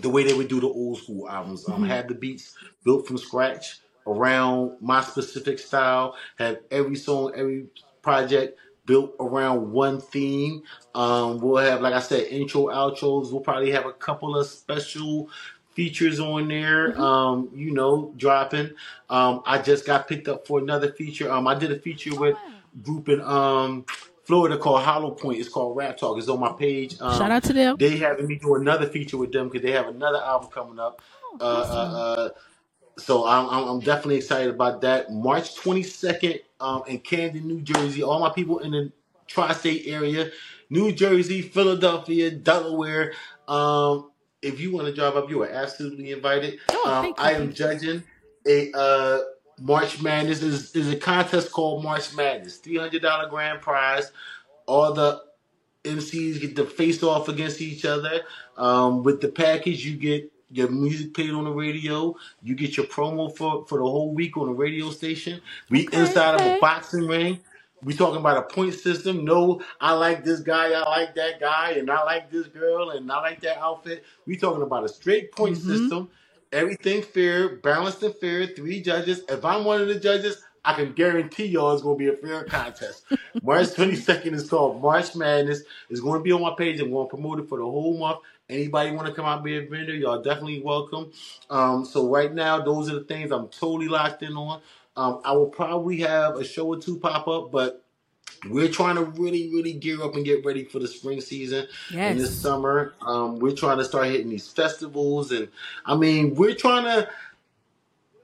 the way they would do the old school albums. Um, Mhm. have the beats built from scratch around my specific style. Have every song, every project built around one theme. Um, we'll have, like I said, intro, outros. We'll probably have a couple of special features on there. Mhm. Um, you know, dropping. Um, I just got picked up for another feature. Um, I did a feature Oh with wow. group in um Florida called Hollow Point. It's called Rap Talk. It's on my page. Shout Um, out to them. they having me do another feature with them because they have another album coming up. Oh, Uh, uh, awesome. uh, so I'm, I'm, I'm definitely excited about that. March 22nd um, in Camden, New Jersey. All my people in the tri-state area, New Jersey, Philadelphia, Delaware. Um, if you want to drive up, you are absolutely invited. Oh, Um, thank you. I am judging a uh, March Madness. is is a contest called March Madness. Three hundred dollar grand prize. All the MCs get to face off against each other. Um, with the package, you get your music played on the radio. You get your promo for, for the whole week on the radio station. We Okay, inside of a okay. boxing ring. We talking about a point system. No, I like this guy, I like that guy, and I like this girl, and I like that outfit. We talking about a straight point Mhm. system. Everything fair, balanced and fair. Three judges. If I'm one of the judges, I can guarantee y'all it's going to be a fair contest. March 22nd is called March Madness. It's going to be on my page. I'm going to promote it for the whole month. Anybody want to come out and be a vendor, y'all definitely welcome. Um, so right now, those are the things I'm totally locked in on. Um, I will probably have a show or two pop up, but we're trying to really, really gear up and get ready for the spring season and this summer. Um, we're trying to start hitting these festivals, and I mean, we're trying to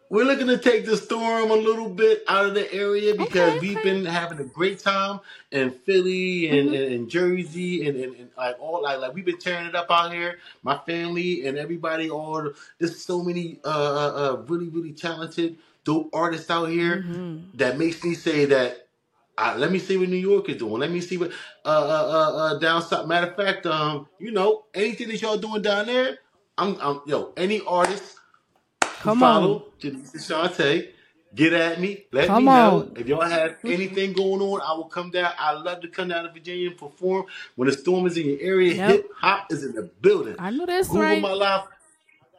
we're looking to take the storm a little bit out of the area because Okay, we've okay. been having a great time in Philly and, Mhm. and, and Jersey and, and, like all like like we've been tearing it up out here. My family and everybody, all the- there's so many uh, uh, uh really really talented dope artists out here Mhm. that makes me say that. Uh, let me see what New York is doing. Let me see what uh, uh, uh, uh, down south. Matter of fact, um, you know, anything that y'all doing down there, I'm, I'm yo, any artist who Come on. follow JaLisa Shaunte, get at me. Let Come me know. on. If y'all have anything going on, I will come down. I love to come down to Virginia and perform. When the storm is in your area, Yep. hip hop is in the building. I know that's Google right. my live.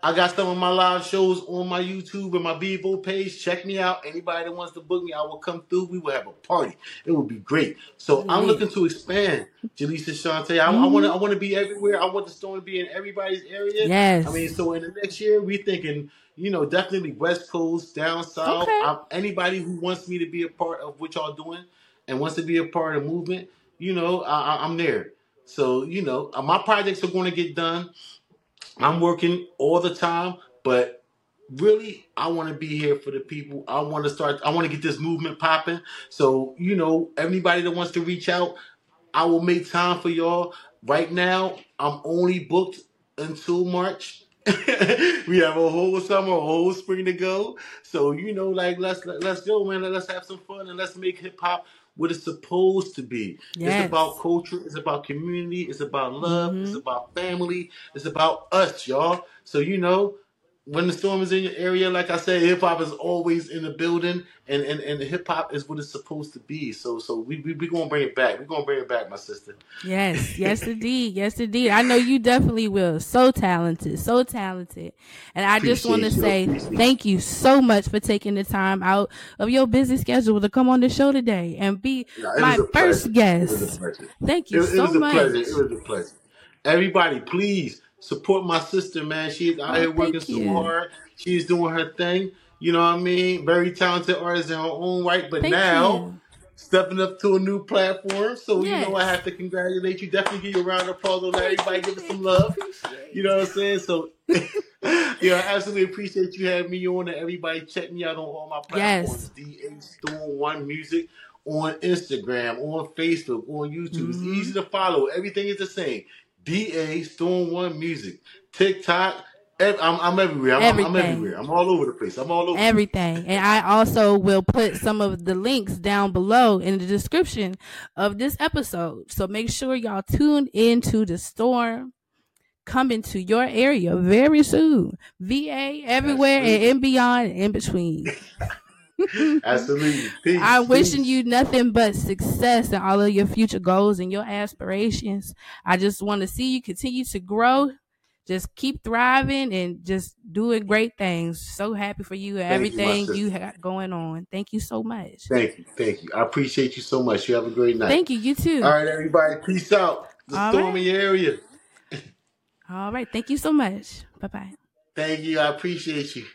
I got some of my live shows on my YouTube and my Vevo page. Check me out. Anybody that wants to book me, I will come through. We will have a party. It will be great. So I'm looking to expand. JaLisa Shaunte. I, I want to. I want to be everywhere. I want the store to be in everybody's area. Yes. I mean, Yes. so in the next year, we thinking, you know, definitely West Coast, down south. Okay. I, anybody who wants me to be a part of what y'all doing and wants to be a part of the movement, you know, I, I, I'm there. So you know, uh, my projects are going to get done. I'm working all the time, but really, I want to be here for the people. I want to start. I want to get this movement popping. So you know, everybody that wants to reach out, I will make time for y'all. right now, I'm only booked until March. we have a whole summer, a whole spring to go. So you know, like let's let's go, man. Let's have some fun and let's make hip hop what it's supposed to be. It's about culture. It's about community. It's about love. It's Mm-hmm. about family. It's about us, y'all. So you know, when the storm is in your area, like I said, hip hop is always in the building, and and, and hip hop is what it's supposed to be. So so we we we gonna bring it back. We are gonna bring it back, my sister. Yes, yes, indeed, yes, indeed. I know you definitely will. So talented, so talented. And I just want to say Appreciate thank you so much for taking the time out of your busy schedule to come on the show today and be Yeah, my first pleasure. It guest. Thank It, you it so was a much. pleasure. It was a pleasure. Everybody, please support my sister, man. She's out Oh, here working thank so you. hard. She's doing her thing. You know what I mean? Very talented artist in her own right. But Thank now you. stepping up to a new platform. So you know I Yes. have to congratulate you. Definitely give you a round of applause on that. Thank Everybody you, give us thank some you. love. Appreciate You know what I'm saying? So yeah, I absolutely appreciate you having me on and everybody check me out on all my platforms. Yes. DA Storm One Music on Instagram, on Facebook, on YouTube. It's hmm easy to follow. Everything is the same. DA Storm One Music. TikTok. ev- I'm, I'm everywhere. I'm, I'm, I'm everywhere. I'm all over the place. I'm all over. Everything. And I also will put some of the links down below in the description of this episode. So make sure y'all tune into the storm coming to your area very soon. VA everywhere and in beyond and in between. Absolutely. Peace. I'm wishing Peace. you nothing but success and all of your future goals and your aspirations. I just want to see you continue to grow. Just keep thriving and just doing great things. So happy for you and you, everything you got going on. Thank you so much. Thank you. Thank you. I appreciate you so much. You have a great night. Thank you. You too. All right, everybody. Peace out. The All storm right. area. All right. Thank you so much. Bye bye. Thank you. I appreciate you.